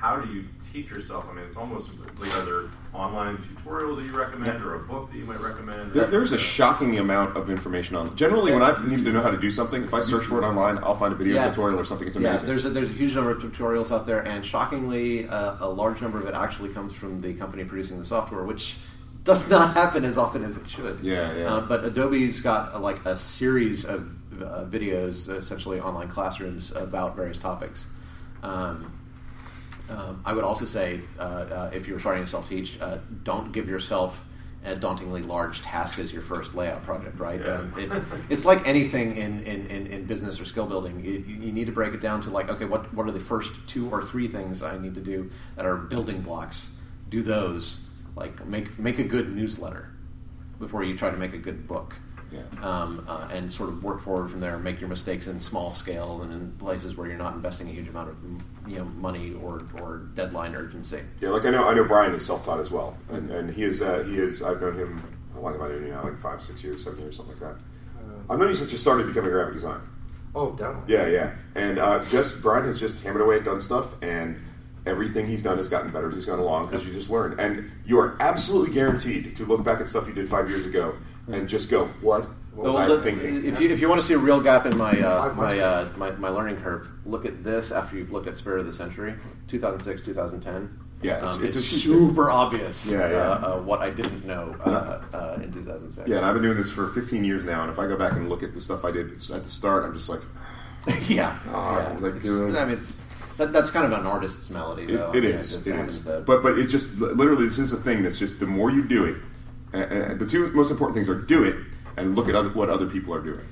how do you teach yourself? I mean, it's almost like are there online tutorials that you recommend, or a book that you might recommend? There, there's a shocking amount of information on. Generally, when I've needed to know how to do something, if I search for it online, I'll find a video Yeah. tutorial or something. It's Yeah, amazing. there's a, there's a huge number of tutorials out there, and shockingly, uh, a large number of it actually comes from the company producing the software, which does not happen as often as it should. Yeah, yeah. Uh, but Adobe's got uh like a series of uh, videos, essentially online classrooms about various topics. Um, um, I would also say, uh, uh, if you're starting to self-teach, uh, don't give yourself a dauntingly large task as your first layout project. Right? Yeah. Um, it's it's like anything in, in, in, in business or skill building. You, you need to break it down to like, okay, what what are the first two or three things I need to do that are building blocks? Do those. Like make make a good newsletter before you try to make a good book Yeah. um, uh, and sort of work forward from there. Make your mistakes in small scale and in places where you're not investing a huge amount of you know money or, or deadline urgency. Yeah, like I know, I know Brian is self-taught as well, and, and he is, uh, he is. I've known him. How long have I known you now? Like five, six years, seven years, something like that. I've known you since you started becoming graphic design. Oh, definitely. Yeah, yeah, and uh, just Brian has just hammered away at done stuff, and everything he's done has gotten better as he's gone along because you just learn, and you are absolutely guaranteed to look back at stuff you did five years ago and just go, "What was Well, I thinking?" If you, if you want to see a real gap in my uh, my, uh, my my learning curve, look at this after you've looked at Spirit of the Century, 2006, 2010. Yeah, it's- um, it's it's, huge super obvious. Yeah, yeah. Uh, uh, what I didn't know uh, uh, in 2006. Yeah, and I've been doing this for 15 years now, and if I go back and look at the stuff I did at the start, I'm just like, [LAUGHS] yeah. Oh, yeah. I just- I mean, that, that's kind of an artist's melody, It, though. it I mean, is. It is. that- But but it just literally this is a thing that's just the more you do it, uh, uh, the two most important things are do it and look at other, what other people are doing.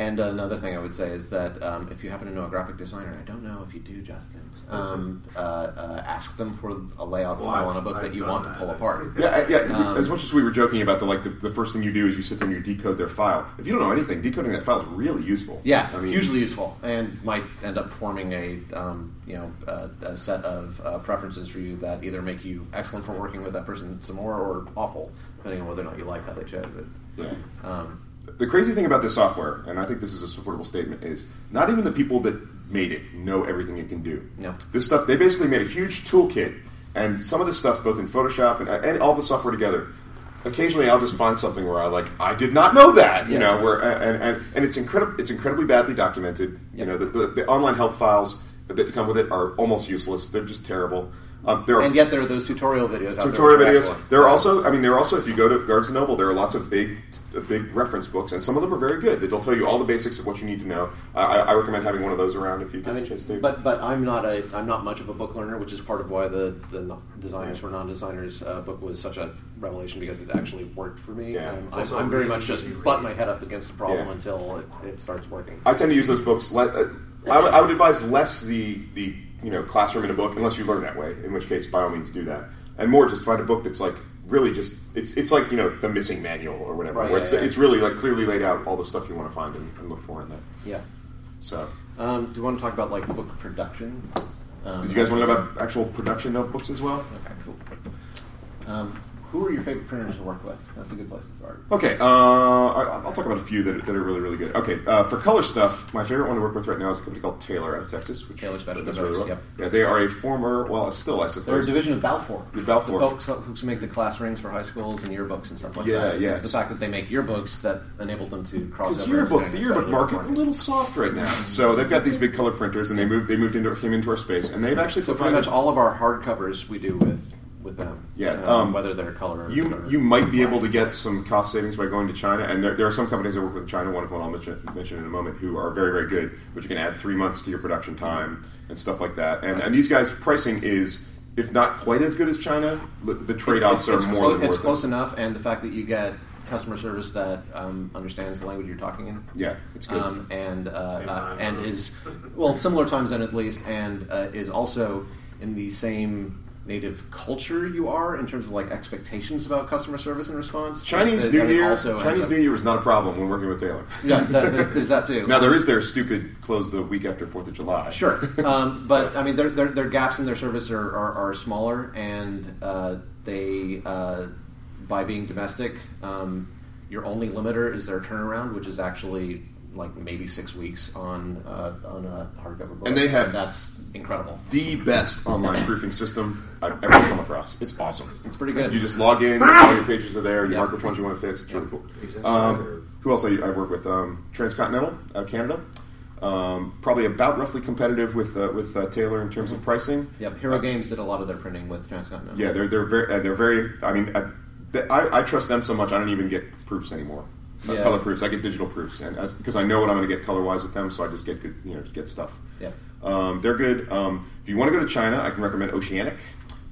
And another thing I would say is that um, if you happen to know a graphic designer, I don't know if you do, Justin, um, uh, uh, ask them for a layout Well, file on a book that I've you done want to pull apart. Yeah, uh, yeah. Um, as much as we were joking about the like the, the first thing you do is you sit there and you decode their file. If you don't know anything, decoding that file is really useful. Yeah, I mean, hugely useful, and might end up forming a um, you know uh, a set of uh, preferences for you that either make you excellent for working with that person some more, or awful, depending on whether or not you like how they chose it. Yeah. Um, The crazy thing about this software, and I think this is a supportable statement, is not even the people that made it know everything it can do. No. This stuff, they basically made a huge toolkit, and some of this stuff, both in Photoshop and, and all the software together, occasionally I'll just find something where I like, I did not know that, you Yes. know, where and, and, and it's incredible, it's incredibly badly documented. You know, the, the, the online help files that come with it are almost useless. They're just terrible. Um, there are and yet there are those tutorial videos. Out tutorial there videos. excellent. There are also, I mean, there are also, if you go to Barnes and Noble, there are lots of big, uh, big reference books, and some of them are very good. They'll tell you all the basics of what you need to know. I, I, I recommend having one of those around if you get I mean, a chance to. but but I'm not a I'm not much of a book learner, which is part of why the the no- designers for non-designers uh, book was such a revelation because it actually worked for me. Yeah. Um, It's I'm, I'm very much just easy butt my head up against a problem Yeah. until it, it starts working. I tend to use those books. Le- uh, I, would- I would advise less the the you know classroom in a book, unless you learn that way. In which case, by all means, do that. And more, just find a book that's like really just it's it's like you know the missing manual or whatever. Right, where yeah, it's yeah. it's really like clearly laid out all the stuff you want to find and, and look for in that. Yeah. So, Um, do you want to talk about like book production? Um, did you guys want to know about actual production notebooks as well? Okay, cool. Um, who are your favorite printers to work with? That's a good place to start. Okay, uh, I- I'll talk about a few that, that are really, really good. Okay, uh, for color stuff, my favorite one to work with right now is a company called Taylor out of Texas. Which Taylor Special Effects, really well. yep. Yeah, they are a former, well, still, I They're a division of Balfour. The Balfour. The folks who make the class rings for high schools and yearbooks and stuff like Yeah, that. Yeah, It's the fact that they make yearbooks that enabled them to cross over. yearbook, the yearbook market a little soft right now. [LAUGHS] So they've got these big color printers, and they moved they moved into came into our space, and they've actually So pretty much all of our hardcovers we do with with them. Yeah, um, um, whether they're color. You or you might be able to get some cost savings by going to China, and there, there are some companies that work with China. One of them I'll mention, mention in a moment, who are very very good, which you can add three months to your production time and stuff like that. And, and these guys' pricing is, if not quite as good as China, the, the trade offs It's- are it's more clo- than It's worth close it. enough, and the fact that you get customer service that um, understands the language you're talking in. Yeah, it's good. Um, and uh, uh, and is well similar time zone at least, and uh, is also in the same native culture you are in terms of like expectations about customer service and response. Chinese That- New that Year, Chinese New Year is not a problem when working with Taylor. Yeah, that, there's, there's that too. Now there is their stupid close the week after Fourth of July. Sure, um, but I mean, their, their, their gaps in their service are, are, are smaller, and uh, they, uh, by being domestic, um, your only limiter is their turnaround, which is actually like maybe six weeks on uh, on a hardcover book, And they have- that's incredible. the best online proofing system I've ever come across. It's awesome. It's pretty good. You just log in, [LAUGHS] all your pages are there. You Yeah. mark which ones you want to fix. It's really cool. Um, who else I, I work with? Um, Transcontinental out of Canada. Um, probably about roughly competitive with uh, with uh, Taylor in terms of pricing. Yep, Hero Games did a lot of their printing with Transcontinental. Yeah, they're they're very uh, they're very. I mean, I, I, I trust them so much. I don't even get proofs anymore. uh, Yeah. color proofs. I get digital proofs, and because I know what I'm going to get color wise with them, so I just get good, you know, get stuff. Yeah. Um, they're good. Um, if you want to go to China, I can recommend Oceanic.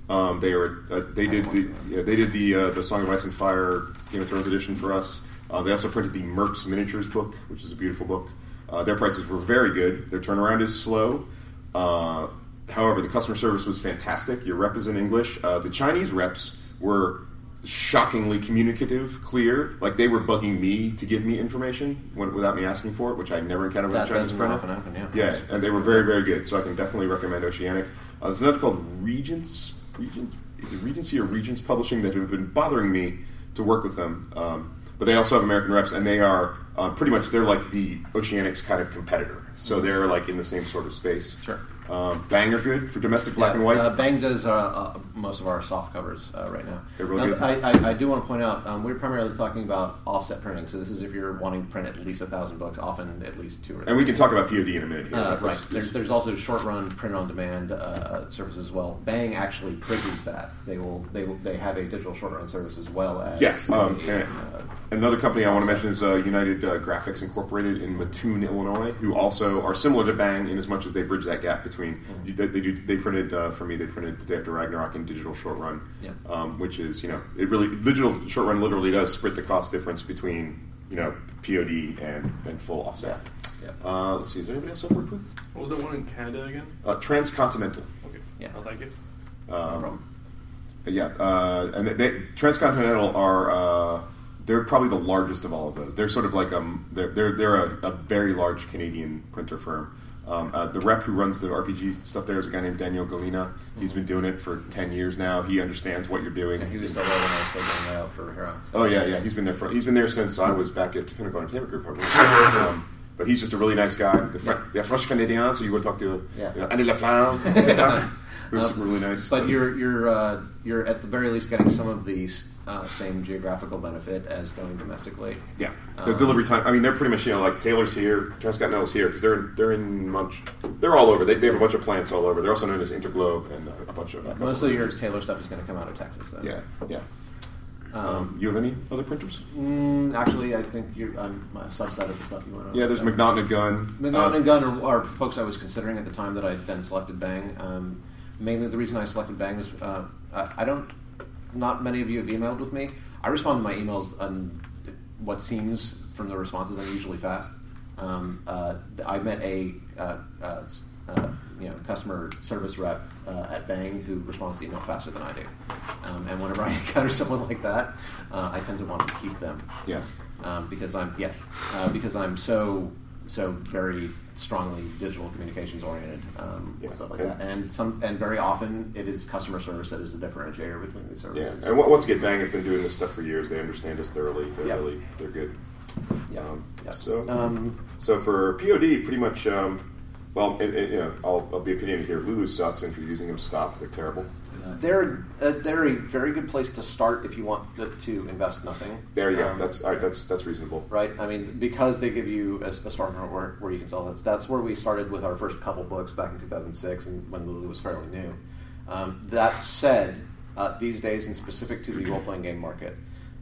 Um, they are uh, they did the yeah, they did the uh, the Song of Ice and Fire Game of Thrones edition for us. Uh, they also printed the Mercs miniatures book, which is a beautiful book. Uh, their prices were very good. Their turnaround is slow. Uh, however, the customer service was fantastic. Your rep is in English. Uh, the Chinese reps were shockingly communicative, clear. Like they were bugging me to give me information when, without me asking for it, which I never encountered with That a Chinese printer. often happen, yeah. Yeah, That's- and they were very, very good. So I can definitely recommend Oceanic. Uh, there's another called Regents, Regents, either Regency or Regents Publishing that have been bothering me to work with them. Um, but they also have American reps, and they are uh, pretty much they're like the Oceanic's kind of competitor. So they're like in the same sort of space. Sure. Um, Bang are good for domestic black Yeah, and white. Uh, Bang does uh, uh, most of our soft covers uh, right now. They're really Now, good. I, I, I do want to point out um, we're primarily talking about offset printing. So this is if you're wanting to print at least a thousand books, often at least two or three. and we can talk about POD in a minute. Here. Uh, Let's- right. let's- There's, there's also short run print on demand uh, services as well. Bang actually bridges that. They will they will they have a digital short run service as well as Yeah, um, a, and another company I want to mention is uh, United uh, Graphics Incorporated in Mattoon, Illinois, who also are similar to Bang in as much as they bridge that gap between. Mm-hmm. They, they do. They printed uh, for me. They printed the day after Ragnarok in digital short run, Yeah. um, which is you know it really digital short run literally does split the cost difference between you know POD and, and full offset. Yeah, Uh, let's see. Is there anybody else I've worked with? What was that one in Canada again? Uh, Transcontinental. Okay. Yeah. I'll thank you. no Um, problem. Yeah, uh, and they, Transcontinental are uh, they're probably the largest of all of those. They're sort of like um they're they're, they're a, a very large Canadian printer firm. Um, uh, the rep who runs the RPG stuff there is a guy named Daniel Galina. He's been doing it for ten years now. He understands what you're doing. He was still there when I was going for Hero. so- Oh yeah, yeah. He's been there for he's been there since I was back at Pinnacle Entertainment Group. [LAUGHS] um, but he's just a really nice guy. The Fr- yeah. French Canadian, so you would talk to Yeah. you know, Annie Laflamme. Who's Um, [LAUGHS] really nice. But you're you're uh, you're at the very least getting some of the uh, same geographical benefit as going domestically. Yeah, the Um, delivery time. I mean, they're pretty much you know like Taylor's here, Transcontinental's here because they're they're in much. They're all over. They, they have a bunch of plants all over. They're also known as Interglobe and uh, a bunch of. Yeah, couple most of of your. Taylor stuff is going to come out of Texas, though. Yeah, yeah. Um, Um, you have any other printers? mm, actually, I think you're, I'm a subset of the stuff you want to. Yeah, there's McNaughton and Gunn. McNaughton Uh, and Gunn are, are folks I was considering at the time that I then selected Bang. Um, mainly, the reason I selected Bang was uh, I, I don't. Not many of you have emailed with me. I respond to my emails on what seems from the responses unusually fast. Um, uh, I met a uh, uh, uh, you know customer service rep uh, at Bang who responds to email faster than I do. Um, and whenever I [LAUGHS] encounter someone like that, uh, I tend to want to keep them Yeah. um, because I'm yes uh, because I'm so so very strongly digital communications oriented um, Yeah. stuff like And- that, and some and very often it is customer service that is the differentiator between these services. Yeah, and once again, Bang have been doing this stuff for years. They understand us thoroughly. They're Yeah. really they're good. Yeah. Um, Yeah. So, Um, so for POD, pretty much. Um, well, it, it, you know, I'll, I'll be opinionated here. Lulu sucks, and if you're using them, stop. They're terrible. They're uh, they're a very good place to start if you want to invest nothing. There you go. Um, That's all right, that's that's reasonable. right? I mean, because they give you a, a starting point where, where you can sell that. That's where we started with our first couple books back in 2006, and when Lulu was fairly new. Um, that said, uh, these days, and specific to the [CLEARS THROAT] role-playing game market,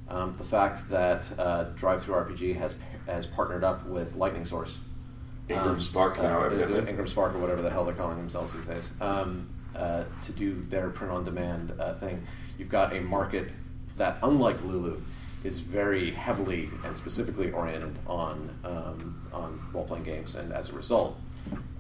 um, the fact that uh, DriveThruRPG has has partnered up with Lightning Source, Ingram um, Spark now, uh. Ingram Spark or whatever the hell they're calling themselves these days, um, uh, to do their print-on-demand uh, thing. You've got a market that, unlike Lulu, is very heavily and specifically oriented on um, on role-playing games, and as a result,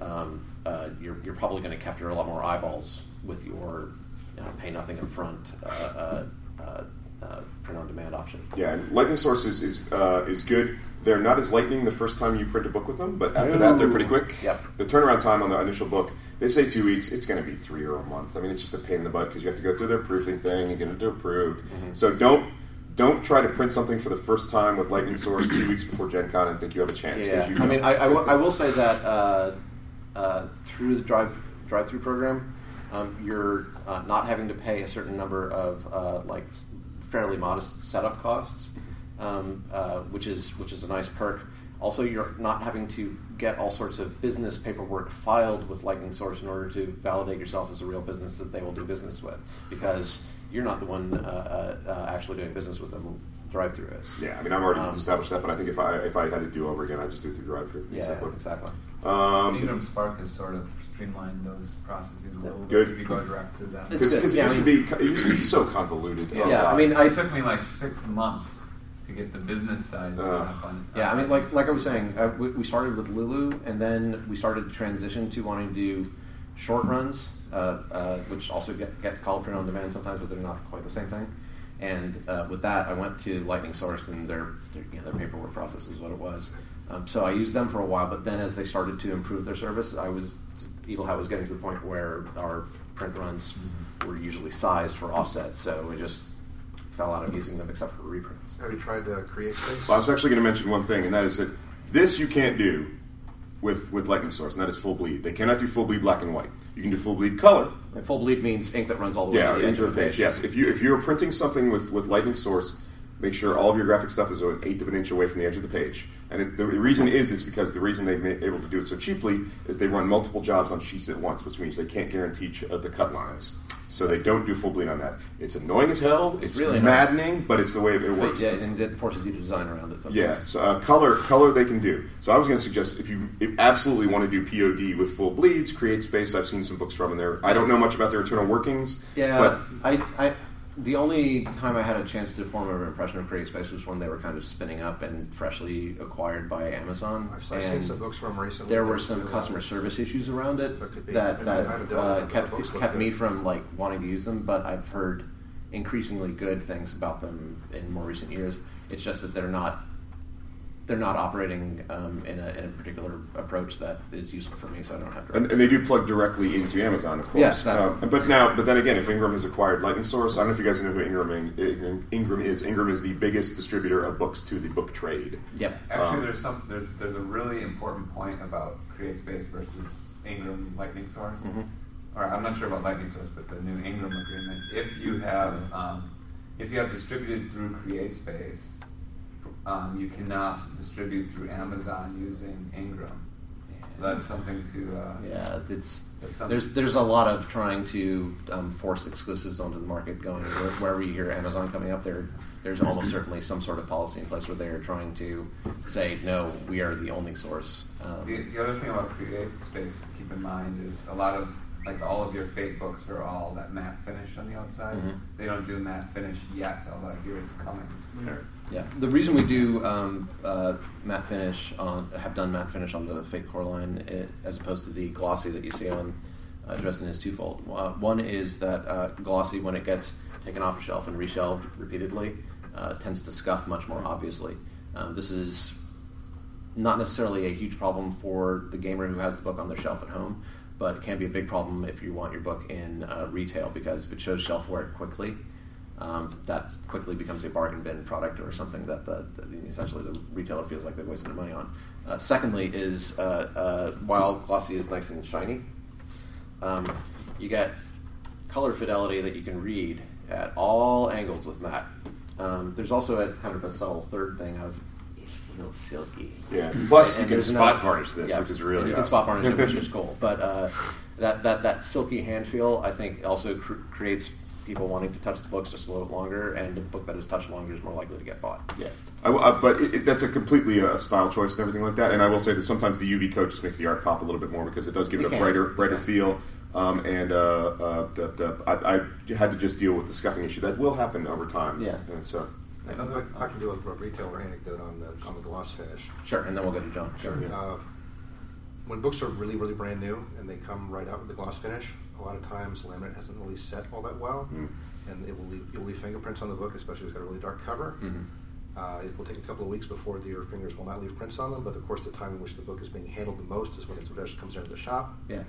um, uh, you're, you're probably going to capture a lot more eyeballs with your you know, pay nothing up front uh, uh, uh, uh, print-on-demand option. Yeah, and Lightning Source is is, uh, is good. They're not as lightning the first time you print a book with them, but after that, they're pretty quick. Yep. The turnaround time on the initial book, they say two weeks. It's going to be three or a month. I mean, it's just a pain in the butt because you have to go through their proofing thing and get it approved. Mm-hmm. So don't don't try to print something for the first time with Lightning Source two weeks before Gen Con and think you have a chance. Yeah, I mean, I, I, will, say that uh, uh, through the drive drive through program, um, you're uh, not having to pay a certain number of uh, like fairly modest setup costs, um, uh, which is which is a nice perk. Also, you're not having to get all sorts of business paperwork filed with Lightning Source in order to validate yourself as a real business that they will do business with, because you're not the one uh, uh, uh, actually doing business with them. drive-through is. Yeah, I mean, I've already Um, established that, but I think if I if I had to do over again, I'd just do it through drive-through. Yeah, Exactly. exactly. Um, Ingram Spark has sort of streamlined those processes a little Good. bit if you go direct through them. Because good. it Yeah, used I to be it used to be so convoluted. Yeah. Oh, Yeah, I mean, I- it took me like six months to get the business side Uh, on. Yeah, I mean, like like I was saying, uh, we, we started with Lulu, and then we started to transition to wanting to do short runs, uh, uh, which also get, get called print on demand sometimes, but they're not quite the same thing. And uh, with that, I went to Lightning Source, and their their, you know, their paperwork process is what it was. Um, so I used them for a while, but then as they started to improve their service, I was Evil Hat was getting to the point where our print runs were usually sized for offset, so we just fell out of using them except for reprints. Have you tried to CreateSpace? Well, I was actually going to mention one thing, and that is that this you can't do with with Lightning Source, and that is full bleed. They cannot do full bleed black and white. You can do full bleed color. And full bleed means ink that runs all the way Yeah, to the edge into of the page. page. Yes, if you if you're printing something with with Lightning Source, make sure all of your graphic stuff is an eighth of an inch away from the edge of the page. And it, the reason is is because the reason they've been able to do it so cheaply is they run multiple jobs on sheets at once, which means they can't guarantee ch- uh, the cut lines. So they don't do full bleed on that. It's annoying as hell. It's really annoying. maddening, but it's the way it But works. yeah, and it forces you to design around it. Sometimes. Yeah, so, uh, color color they can do. So I was going to suggest if you if absolutely want to do POD with full bleeds, CreateSpace. I've seen some books from in there. I don't know much about their internal workings. Yeah, but I, I, the only time I had a chance to form an impression of CreateSpace was when they were kind of spinning up and freshly acquired by Amazon. I've, seen some books from recently. there were some customer service issues around it That that I that haven't done it, uh, kept kept me from like wanting to use them. But I've heard increasingly good things about them in more recent years. It's just that they're not they're not operating um, in, a, in a particular approach that is useful for me, so I don't have to. and, and they do plug directly into Amazon, of course. Yes, that- Um, but now, but then again, if Ingram has acquired Lightning Source, I don't know if you guys know who Ingram, Ingram, Ingram is. Ingram is the biggest distributor of books to the book trade. Yep. Actually, Um, there's some there's there's a really important point about CreateSpace versus Ingram Lightning Source. Mhm. Or I'm not sure about Lightning Source, but the new Ingram agreement. If you have um, if you have distributed through CreateSpace, um, you cannot distribute through Amazon using Ingram. So that's something to uh, Yeah, it's That's something- there's there's a lot of trying to um, force exclusives onto the market going wherever you hear Amazon coming up there. There's almost certainly some sort of policy in place where they are trying to say no, we are the only source. Um, The, the other thing about Create Space to keep in mind is a lot of like all of your Fate books are all that matte finish on the outside. Mhm. They don't do matte finish yet, although I hear it's coming. Yeah, the reason we do um, uh, matte finish on have done matte finish on the Fate Core line it, as opposed to the glossy that you see on uh, Dresden is twofold. Uh, one is that uh, glossy, when it gets taken off a shelf and reshelved repeatedly, uh, tends to scuff much more obviously. Um, this is not necessarily a huge problem for the gamer who has the book on their shelf at home, but it can be a big problem if you want your book in uh, retail because if it shows shelf wear quickly, um, that quickly becomes a bargain bin product or something that the, the essentially the retailer feels like they've wasted their money on. Uh, secondly, is uh, uh, while glossy is nice and shiny, um, you get color fidelity that you can read at all angles with matte. Um, there's also a kind of a subtle third thing of it feels silky. Yeah. Plus, you And can spot varnish this, yeah, which is really you can spot varnish it, which is [LAUGHS] cool. But uh, that that that silky hand feel, I think, also cr- creates people wanting to touch the books just a little bit longer, and a book that is touched longer is more likely to get bought. Yeah, I, I- but it, it, that's a completely uh, style choice and everything like that. And I will say that sometimes the UV coat just makes the art pop a little bit more because it does give It it a brighter, brighter Yeah. feel. Um, and uh, uh, the, the, I, I had to just deal with the scuffing issue that will happen over time. Yeah. and so Another, I can do a retailer anecdote on the on the gloss finish. Sure, and then we'll go to John. Sure. Uh, when books are really, really brand new and they come right out with the gloss finish, a lot of times laminate hasn't really set all that well, Mm. and it will leave, it will leave fingerprints on the book, especially if it's got a really dark cover. Mhm. Uh, it will take a couple of weeks before the, your fingers will not leave prints on them, but of course, the time in which the book is being handled the most is when it first comes into the shop. Yeah,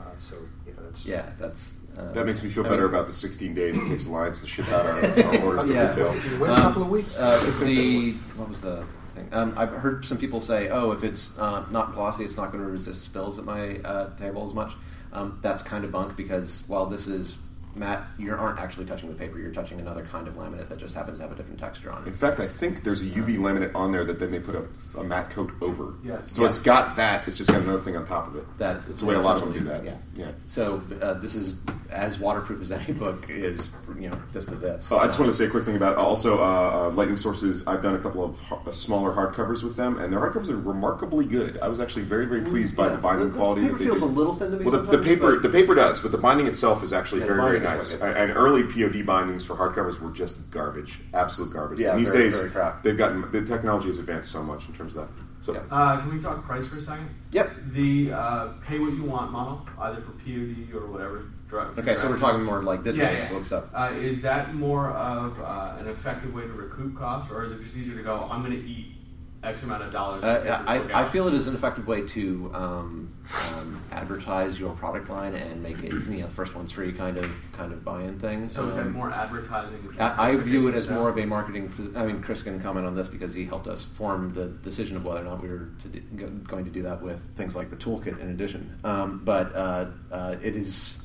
Uh, so, yeah, that's. yeah, that's uh, that makes me feel I better mean- about the 16 days it takes the Alliance to ship out our, our [LAUGHS] orders to Yeah. retail. If you wait a couple of weeks. Uh, the what was the thing? Um, I've heard some people say, "Oh, if it's uh, not glossy, it's not going to resist spills at my uh, table as much." Um, that's kind of bunk because while this is matte, you aren't actually touching the paper. You're touching another kind of laminate that just happens to have a different texture on it. In fact, I think there's a UV laminate on there that then they put a, a matte coat over. Yes. So Yeah. it's got that. It's just got another thing on top of it. That That's the way a lot of them do that. essentially- Yeah. So uh, this is as waterproof as any book is. You know, this to this. Uh, I just want to say a quick thing about also uh, uh, Lightning Sources. I've done a couple of har- uh, smaller hardcovers with them, and their hardcovers are remarkably good. I was actually very, very pleased by Yeah. the binding The- the quality. paper that feels do. a little thin to me Well, the, the paper, the paper does, but the binding itself is actually Yeah, the very, very nice. And, early POD bindings for hardcovers were just garbage, absolute garbage. Yeah, and these very, days very crap. they've gotten the technology has advanced so much in terms of that. So. Yeah. Uh, can we talk price for a second? Yep. The uh, pay what you want model, either for POD or whatever. dra- Okay, so we're talking more like digital yeah, yeah. book stuff. Uh, is that more of uh, an effective way to recoup costs, or is it just easier to go? I'm going to eat X amount of dollars. Uh, I, I out." feel it is an effective way to um, um, advertise your product line and make it you know the first one's free kind of kind of buy-in thing. So is that Um, more advertising? I, I view it as more of a marketing. I mean, Chris can comment on this because he helped us form the decision of whether or not we were to do, going to do that with things like the toolkit in addition. Um, but uh, uh, it is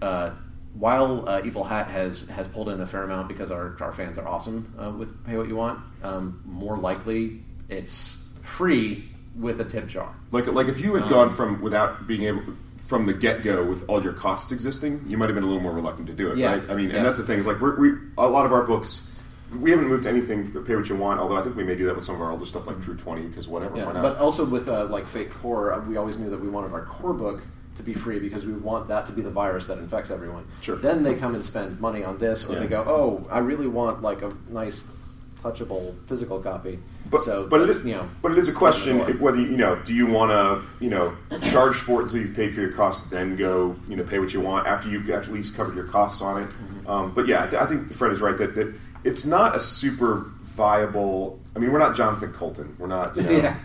uh, while uh, Evil Hat has has pulled in a fair amount because our our fans are awesome uh, with Pay What You Want. Um, more likely, it's free with a tip jar. Like like if you had Um, gone from without being able from the get go with all your costs existing, you might have been a little more reluctant to do it, Yeah. right? I mean, Yeah. and that's the thing is like we're, we a lot of our books. We haven't moved to anything pay what you want, although I think we may do that with some of our older stuff like True Twenty because whatever, why Yeah, not? but also with uh, like Fate Core, uh, we always knew that we wanted our core book to be free because we want that to be the virus that infects everyone. Sure. Then they come and spend money on this, or Yeah. they go, "Oh, I really want like a nice, touchable physical copy." But, so but it is, you know, but it is a question open the door. whether you know do you want to you know charge for it until you've paid for your costs, then go you know pay what you want after you've at least covered your costs on it. Mm-hmm. Um, but yeah, I, th- I think Fred is right that, that it's not a super viable. I mean, we're not Jonathan Coulton. We're not. You [LAUGHS] know, Yeah.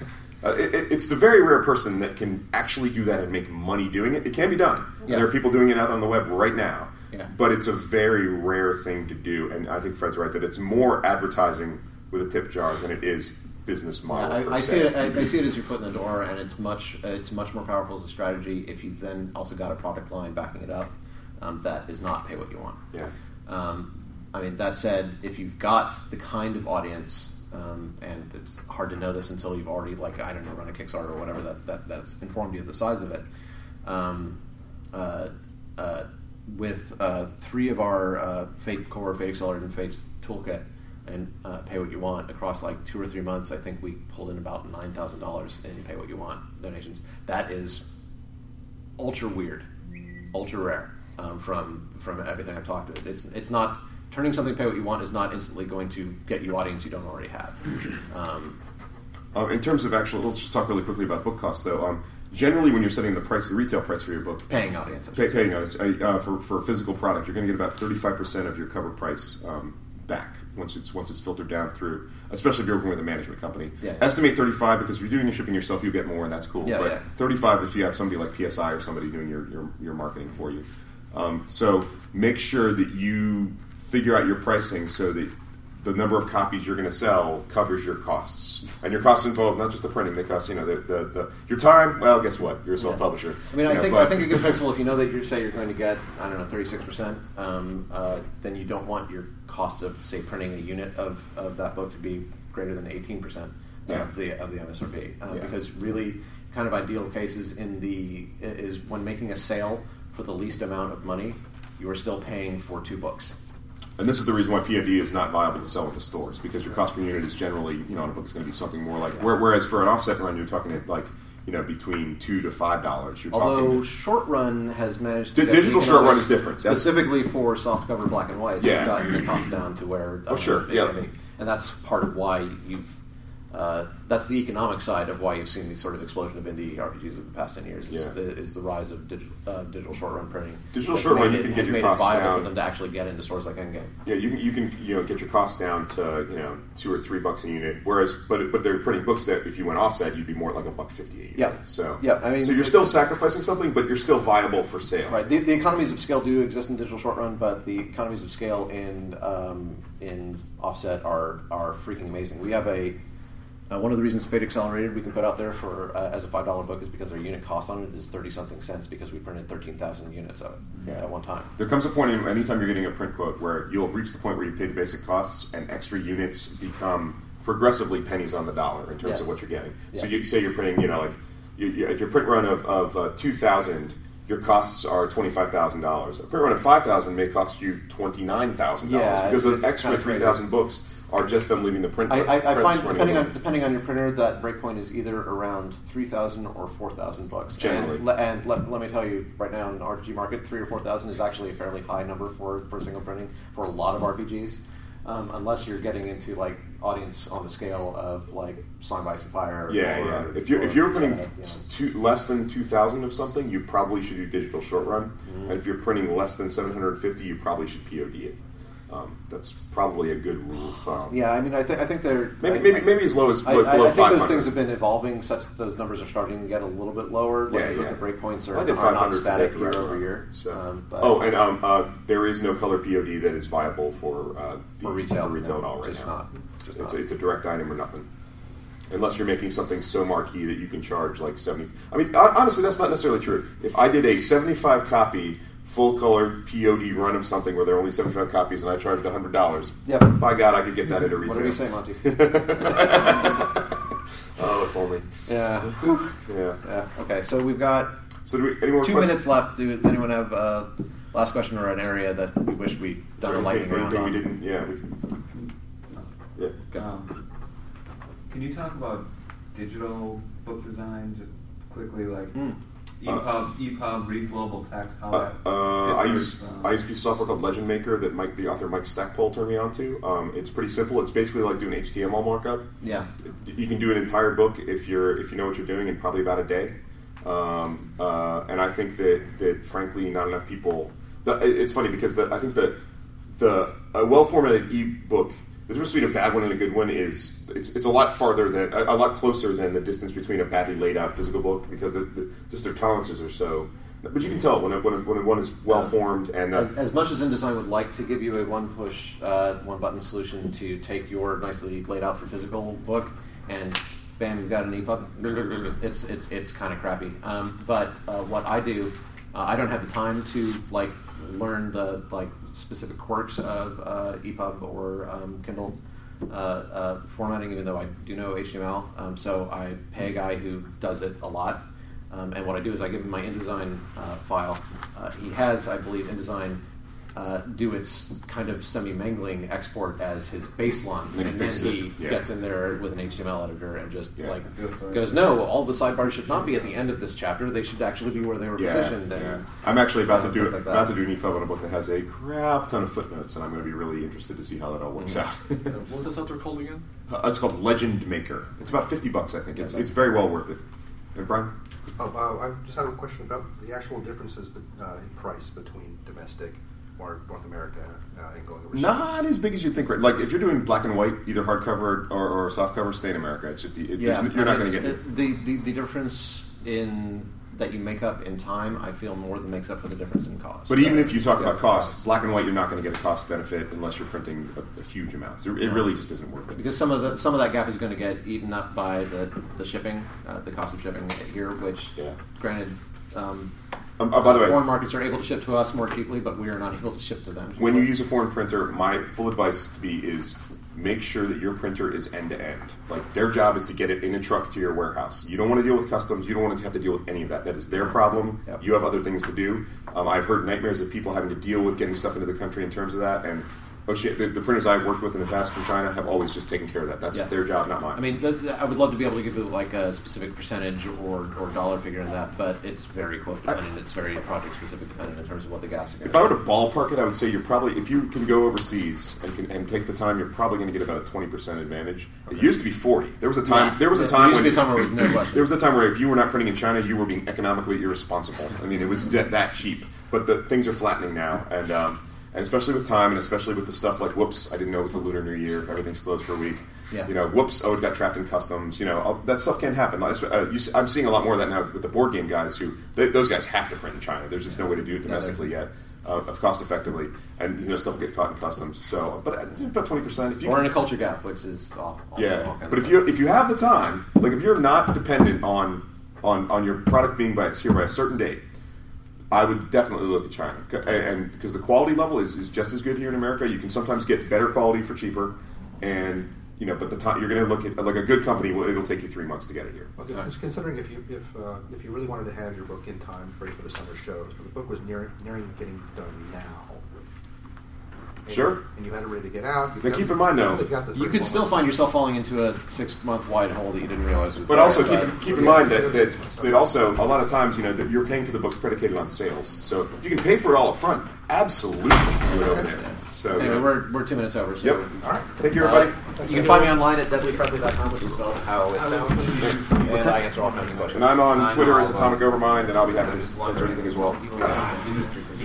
Uh, it, it- it's the very rare person that can actually do that and make money doing it. It can be done. Yeah. There are people doing it out on the web right now. Yeah. But it's a very rare thing to do, and I think Fred's right that it's more advertising with a tip jar than it is business model. per I, I see it. I, I see it as your foot in the door, and it's much. It's much more powerful as a strategy if you've then also got a product line backing it up um, that is not pay what you want. Yeah. Um, I mean, that said, if you've got the kind of audience, um, and it's hard to know this until you've already, like, I don't know, run a Kickstarter or whatever that, that that's informed you of the size of it. Um, uh, uh, with uh, three of our uh, Fate Core, Fate Accelerator, and Fate Toolkit, and uh, Pay What You Want across like two or three months, I think we pulled in about nine thousand dollars in Pay What You Want donations. That is ultra weird, ultra rare um, from from everything I've talked to. It's it's not turning something pay what you want is not instantly going to get you audience you don't already have. Um, Um, in terms of actual, let's just talk really quickly about book costs, though. Um, generally, when you're setting the price, the retail price for your book, paying audience. Pay, paying it uh, for for a physical product, you're going to get about 35 percent of your cover price um, back once it's once it's filtered down through. Especially if you're working with a management company. Yeah. Estimate 35 because if you're doing your shipping yourself, you get more, and that's cool. Yeah, but yeah. 35 if you have somebody like PSI or somebody doing your your, your marketing for you. Um, so make sure that you figure out your pricing so that the number of copies you're going to sell covers your costs, and your costs involve not just the printing; they cost you know the, the, the your time. Well, guess what? You're a self-publisher. I mean, I know, think I think a good principle. If you know that you say you're going to get, I don't know, thirty six percent, um, uh, then you don't want your cost of say printing a unit of, of that book to be greater than eighteen percent Yeah. of the of the MSRP. Uh, Yeah. Because really, kind of ideal cases in the is when making a sale for the least amount of money, you are still paying for two books. And this is the reason why POD is not viable to sell into stores because your cost per unit is generally, you know, on a book is going to be something more like. where- Whereas for an offset run, you're talking at like, you know, between two to five dollars. You're Although talking. short run has managed to get digital short run is different. That's- specifically for soft cover black and white. Yeah. you've gotten the cost down to where. Oh, sure, um, yeah. can be. and that's part of why you've. Uh, that's the economic side of why you've seen the sort of explosion of indie RPGs over the past ten years. Is, Yeah. the, is the rise of digital, uh, digital short run printing. Digital short run, you it- can get your made it costs viable down. for them to actually get into stores like Endgame. Yeah, you can you can you know get your costs down to you know two or three bucks a unit. Whereas, but but they're printing books that if you went offset, you'd be more like a buck fifty a unit. Yeah. So Yeah, I mean- so you're still sacrificing something, but you're still viable for sale. Right. The, the economies of scale do exist in digital short run, but the economies of scale in um, in offset are are freaking amazing. We have a Uh, one of the reasons Fate Accelerated we can put out there for uh, as a five dollar book is because our unit cost on it is thirty something cents because we printed thirteen thousand units of it at one time. There comes a point in anytime you're getting a print quote where you'll reach the point where you pay the basic costs and extra units become progressively pennies on the dollar in terms Yeah. of what you're getting. So you say you're printing, you know, like you, you, at your print run of, of uh, 2,000, your costs are $25,000. A print run of 5,000 may cost you $29,000 because those extra kinda 3,000 books are just them leaving the print. I, I, I find depending on depending on your printer that breakpoint is either around three thousand or four thousand bucks. Generally. and, le- and let, let me tell you, right now in the RPG market, three or four thousand is actually a fairly high number for for single printing for a lot of RPGs. Um, unless you're getting into like audience on the scale of like Song by Fire. Yeah, or, yeah. If you're if you're printing uh, know. two, less than two thousand of something, you probably should do digital short run. Mm-hmm. And if you're printing less than seven hundred fifty, you probably should POD it. Um, that's probably a good rule of thumb. Yeah, I mean, I think I think they're Maybe I- maybe as low as I, below I, I think those things have been evolving such that those numbers are starting to get a little bit lower. Like Yeah, yeah. the breakpoints are, are not static year over year. So. Um, but oh, and um, uh, there is no color POD that is viable for uh, for retail, for retail no, at all right just now. not. Just it's, not. it's a direct item or nothing. Unless you're making something so marquee that you can charge like seventy. I mean, honestly, that's not necessarily true. If I did a seventy-five copy full color POD run of something where there are only seventy-five copies and I charged hundred dollars, Yep. by God, I could get that at a retail. What do we say, Monty? [LAUGHS] oh, if only. yeah. Yeah. yeah. Okay, so we've got So, do we, any more two questions? minutes left. Do anyone have uh, last question or an area that we wish we'd Is done there a lightning anything, round anything on? we didn't? Yeah. We can, yeah. Um, can you talk about digital book design just quickly, like Mm. EPUB, EPUB, reflowable text, how Uh, uh, I use from- I use a piece of software called Legend Maker that Mike, the author Mike Stackpole turned me on to. Um, it's pretty simple. It's basically like doing HTML markup. Yeah. You can do an entire book if you're if you know what you're doing in probably about a day. Um, uh, and I think that that frankly, not enough people. The, it's funny because the, I think that the a well formatted ebook. The difference between a bad one and a good one is it's, it's a lot farther than a, a lot closer than the distance between a badly laid out physical book because the, the, just their tolerances are so. But you can tell when a, when, a, when one is well formed and uh, As, as much as InDesign would like to give you a one push, uh, one button solution to take your nicely laid out for physical book and bam, you've got an EPUB. It's it's it's kind of crappy. Um, but uh, what I do, uh, I don't have the time to like learn the like specific quirks of uh, EPUB or um, Kindle. Uh, uh, formatting, even though I do know HTML, um, so I pay a guy who does it a lot. Um, and what I do is I give him my InDesign uh, file. Uh, he has, I believe, InDesign uh, do its kind of semi-mangling export as his baseline, And then he and then he yeah. gets in there with an HTML editor and just Yeah. like I feel sorry. goes, "No, all the sidebars should not be at the end of this chapter. They should actually be where they were Yeah, positioned." yeah. And, I'm actually about to uh, do things like that. about to do an EPUB on a book that has a crap ton of footnotes, and I'm going to be really interested to see how that all works out. what was this author called again? Uh, it's called Legend Maker. It's about fifty bucks, I think. It's Yeah, it's very well worth it. And Brian, Oh, uh, I just had a question about the actual differences be- uh, in price between domestic or North America uh, and going overseas. not as big as you'd think. Right? Like if you're doing black and white, either hardcover or, or softcover, stay in America. It's just it, yeah, you're not going to get. the, the the difference in that you make up in time. I feel more than makes up for the difference in cost. But even if you talk about cost, black and white, you're not going to get a cost benefit unless you're printing a, a huge amount. So it really just isn't worth it. because some of the some of that gap is going to get eaten up by the the shipping, uh, the cost of shipping here. Which, Yeah. granted, um, Um, oh, by the way, foreign markets are able to ship to us more cheaply, but we are not able to ship to them. when you use a foreign printer, my full advice to be is make sure that your printer is end to end. Like their job is to get it in a truck to your warehouse. You don't want to deal with customs. You don't want to have to deal with any of that. That is their problem. Yep. You have other things to do. Um, I've heard nightmares of people having to deal with getting stuff into the country in terms of that. And oh shit, the, the printers I've worked with in the past from China have always just taken care of that. That's Yeah. their job, not mine. I mean, th- th- I would love to be able to give you like a specific percentage or, or dollar figure in that, but it's very quote dependent. It's very project specific dependent in terms of what the gaps are going If I were to ballpark it, I would say you're probably, if you can go overseas and, can, and take the time, you're probably going to get about a 20% advantage. It used to be 40. There was a time. Yeah. There was a There time used to when be a time where it was no [CLEARS THROAT] question. There was a time where if you were not printing in China, you were being economically irresponsible. I mean, it was that, that cheap. But the things are flattening now, and um, and especially with time, and especially with the stuff like, whoops, I didn't know it was the Lunar New Year. Everything's closed for a week. Yeah. You know, whoops, oh, it got trapped in customs. You know, all, that stuff can happen. Uh, you, I'm seeing a lot more of that now with the board game guys who they, those guys have to print in China. There's just no way to do it Yeah, domestically yet. uh, of cost effectively, and you know stuff will get caught in customs. So, but uh, about twenty percent. If you Or in a culture gap, which is all, yeah, but if you if you have the time, like if you're not dependent on on on your product being by here by a certain date, I would definitely look at China, and because the quality level is, is just as good here in America. You can sometimes get better quality for cheaper, and you know, but the time you're going to look at like a good company, it'll take you three months to get it here. Okay, was considering if you if uh, if you really wanted to have your book in time ready for the summer shows, the book was nearing nearing getting done now. And- Sure. And you had it ready to get out. Now, keep in mind, though, definitely got the You three, could still find yourself falling into a six month wide hole that you didn't realize was But there. also keep, keep in mind that, that, that also a lot of times you know that you're paying for the books predicated on sales. So if you can pay for it all up front, absolutely do it over there. So Anyway, we're, we're two minutes over. So yep. All right. Thank you, everybody. Uh, you can find me online at deadlyfriendly.com, which is spelled how it sounds. And I answer all kinds of questions. And I'm on Twitter as Atomic Overmind, and I'll be happy to answer anything as well.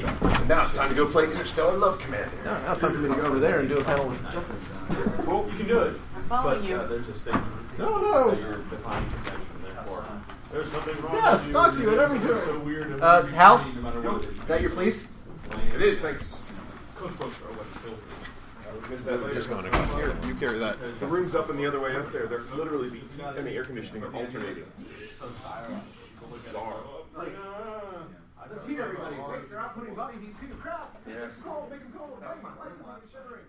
And now it's time to go play Interstellar Love Commander. No, now it's time for me to go over there and do a panel with Jeff. Well, you can do it. I'm following but, you. Uh, there's a statement. No, no. That you're defying convention, therefore. There's something wrong Yeah, with you. Stoxy, whatever you're It's doing. so weird. and Uh, weird, Hal? No matter what is. Is that your please? It is, thanks. Cookbooks are what filter. Just going across here. You carry that. The room's up and the other way up there. They're literally the heat and the air conditioning are alternating. So stylish. Bizarre. Let's heat everybody. Wait, they're out putting body heat too. Crap. Yes. It's cold. Make them cold. Make my life shivering.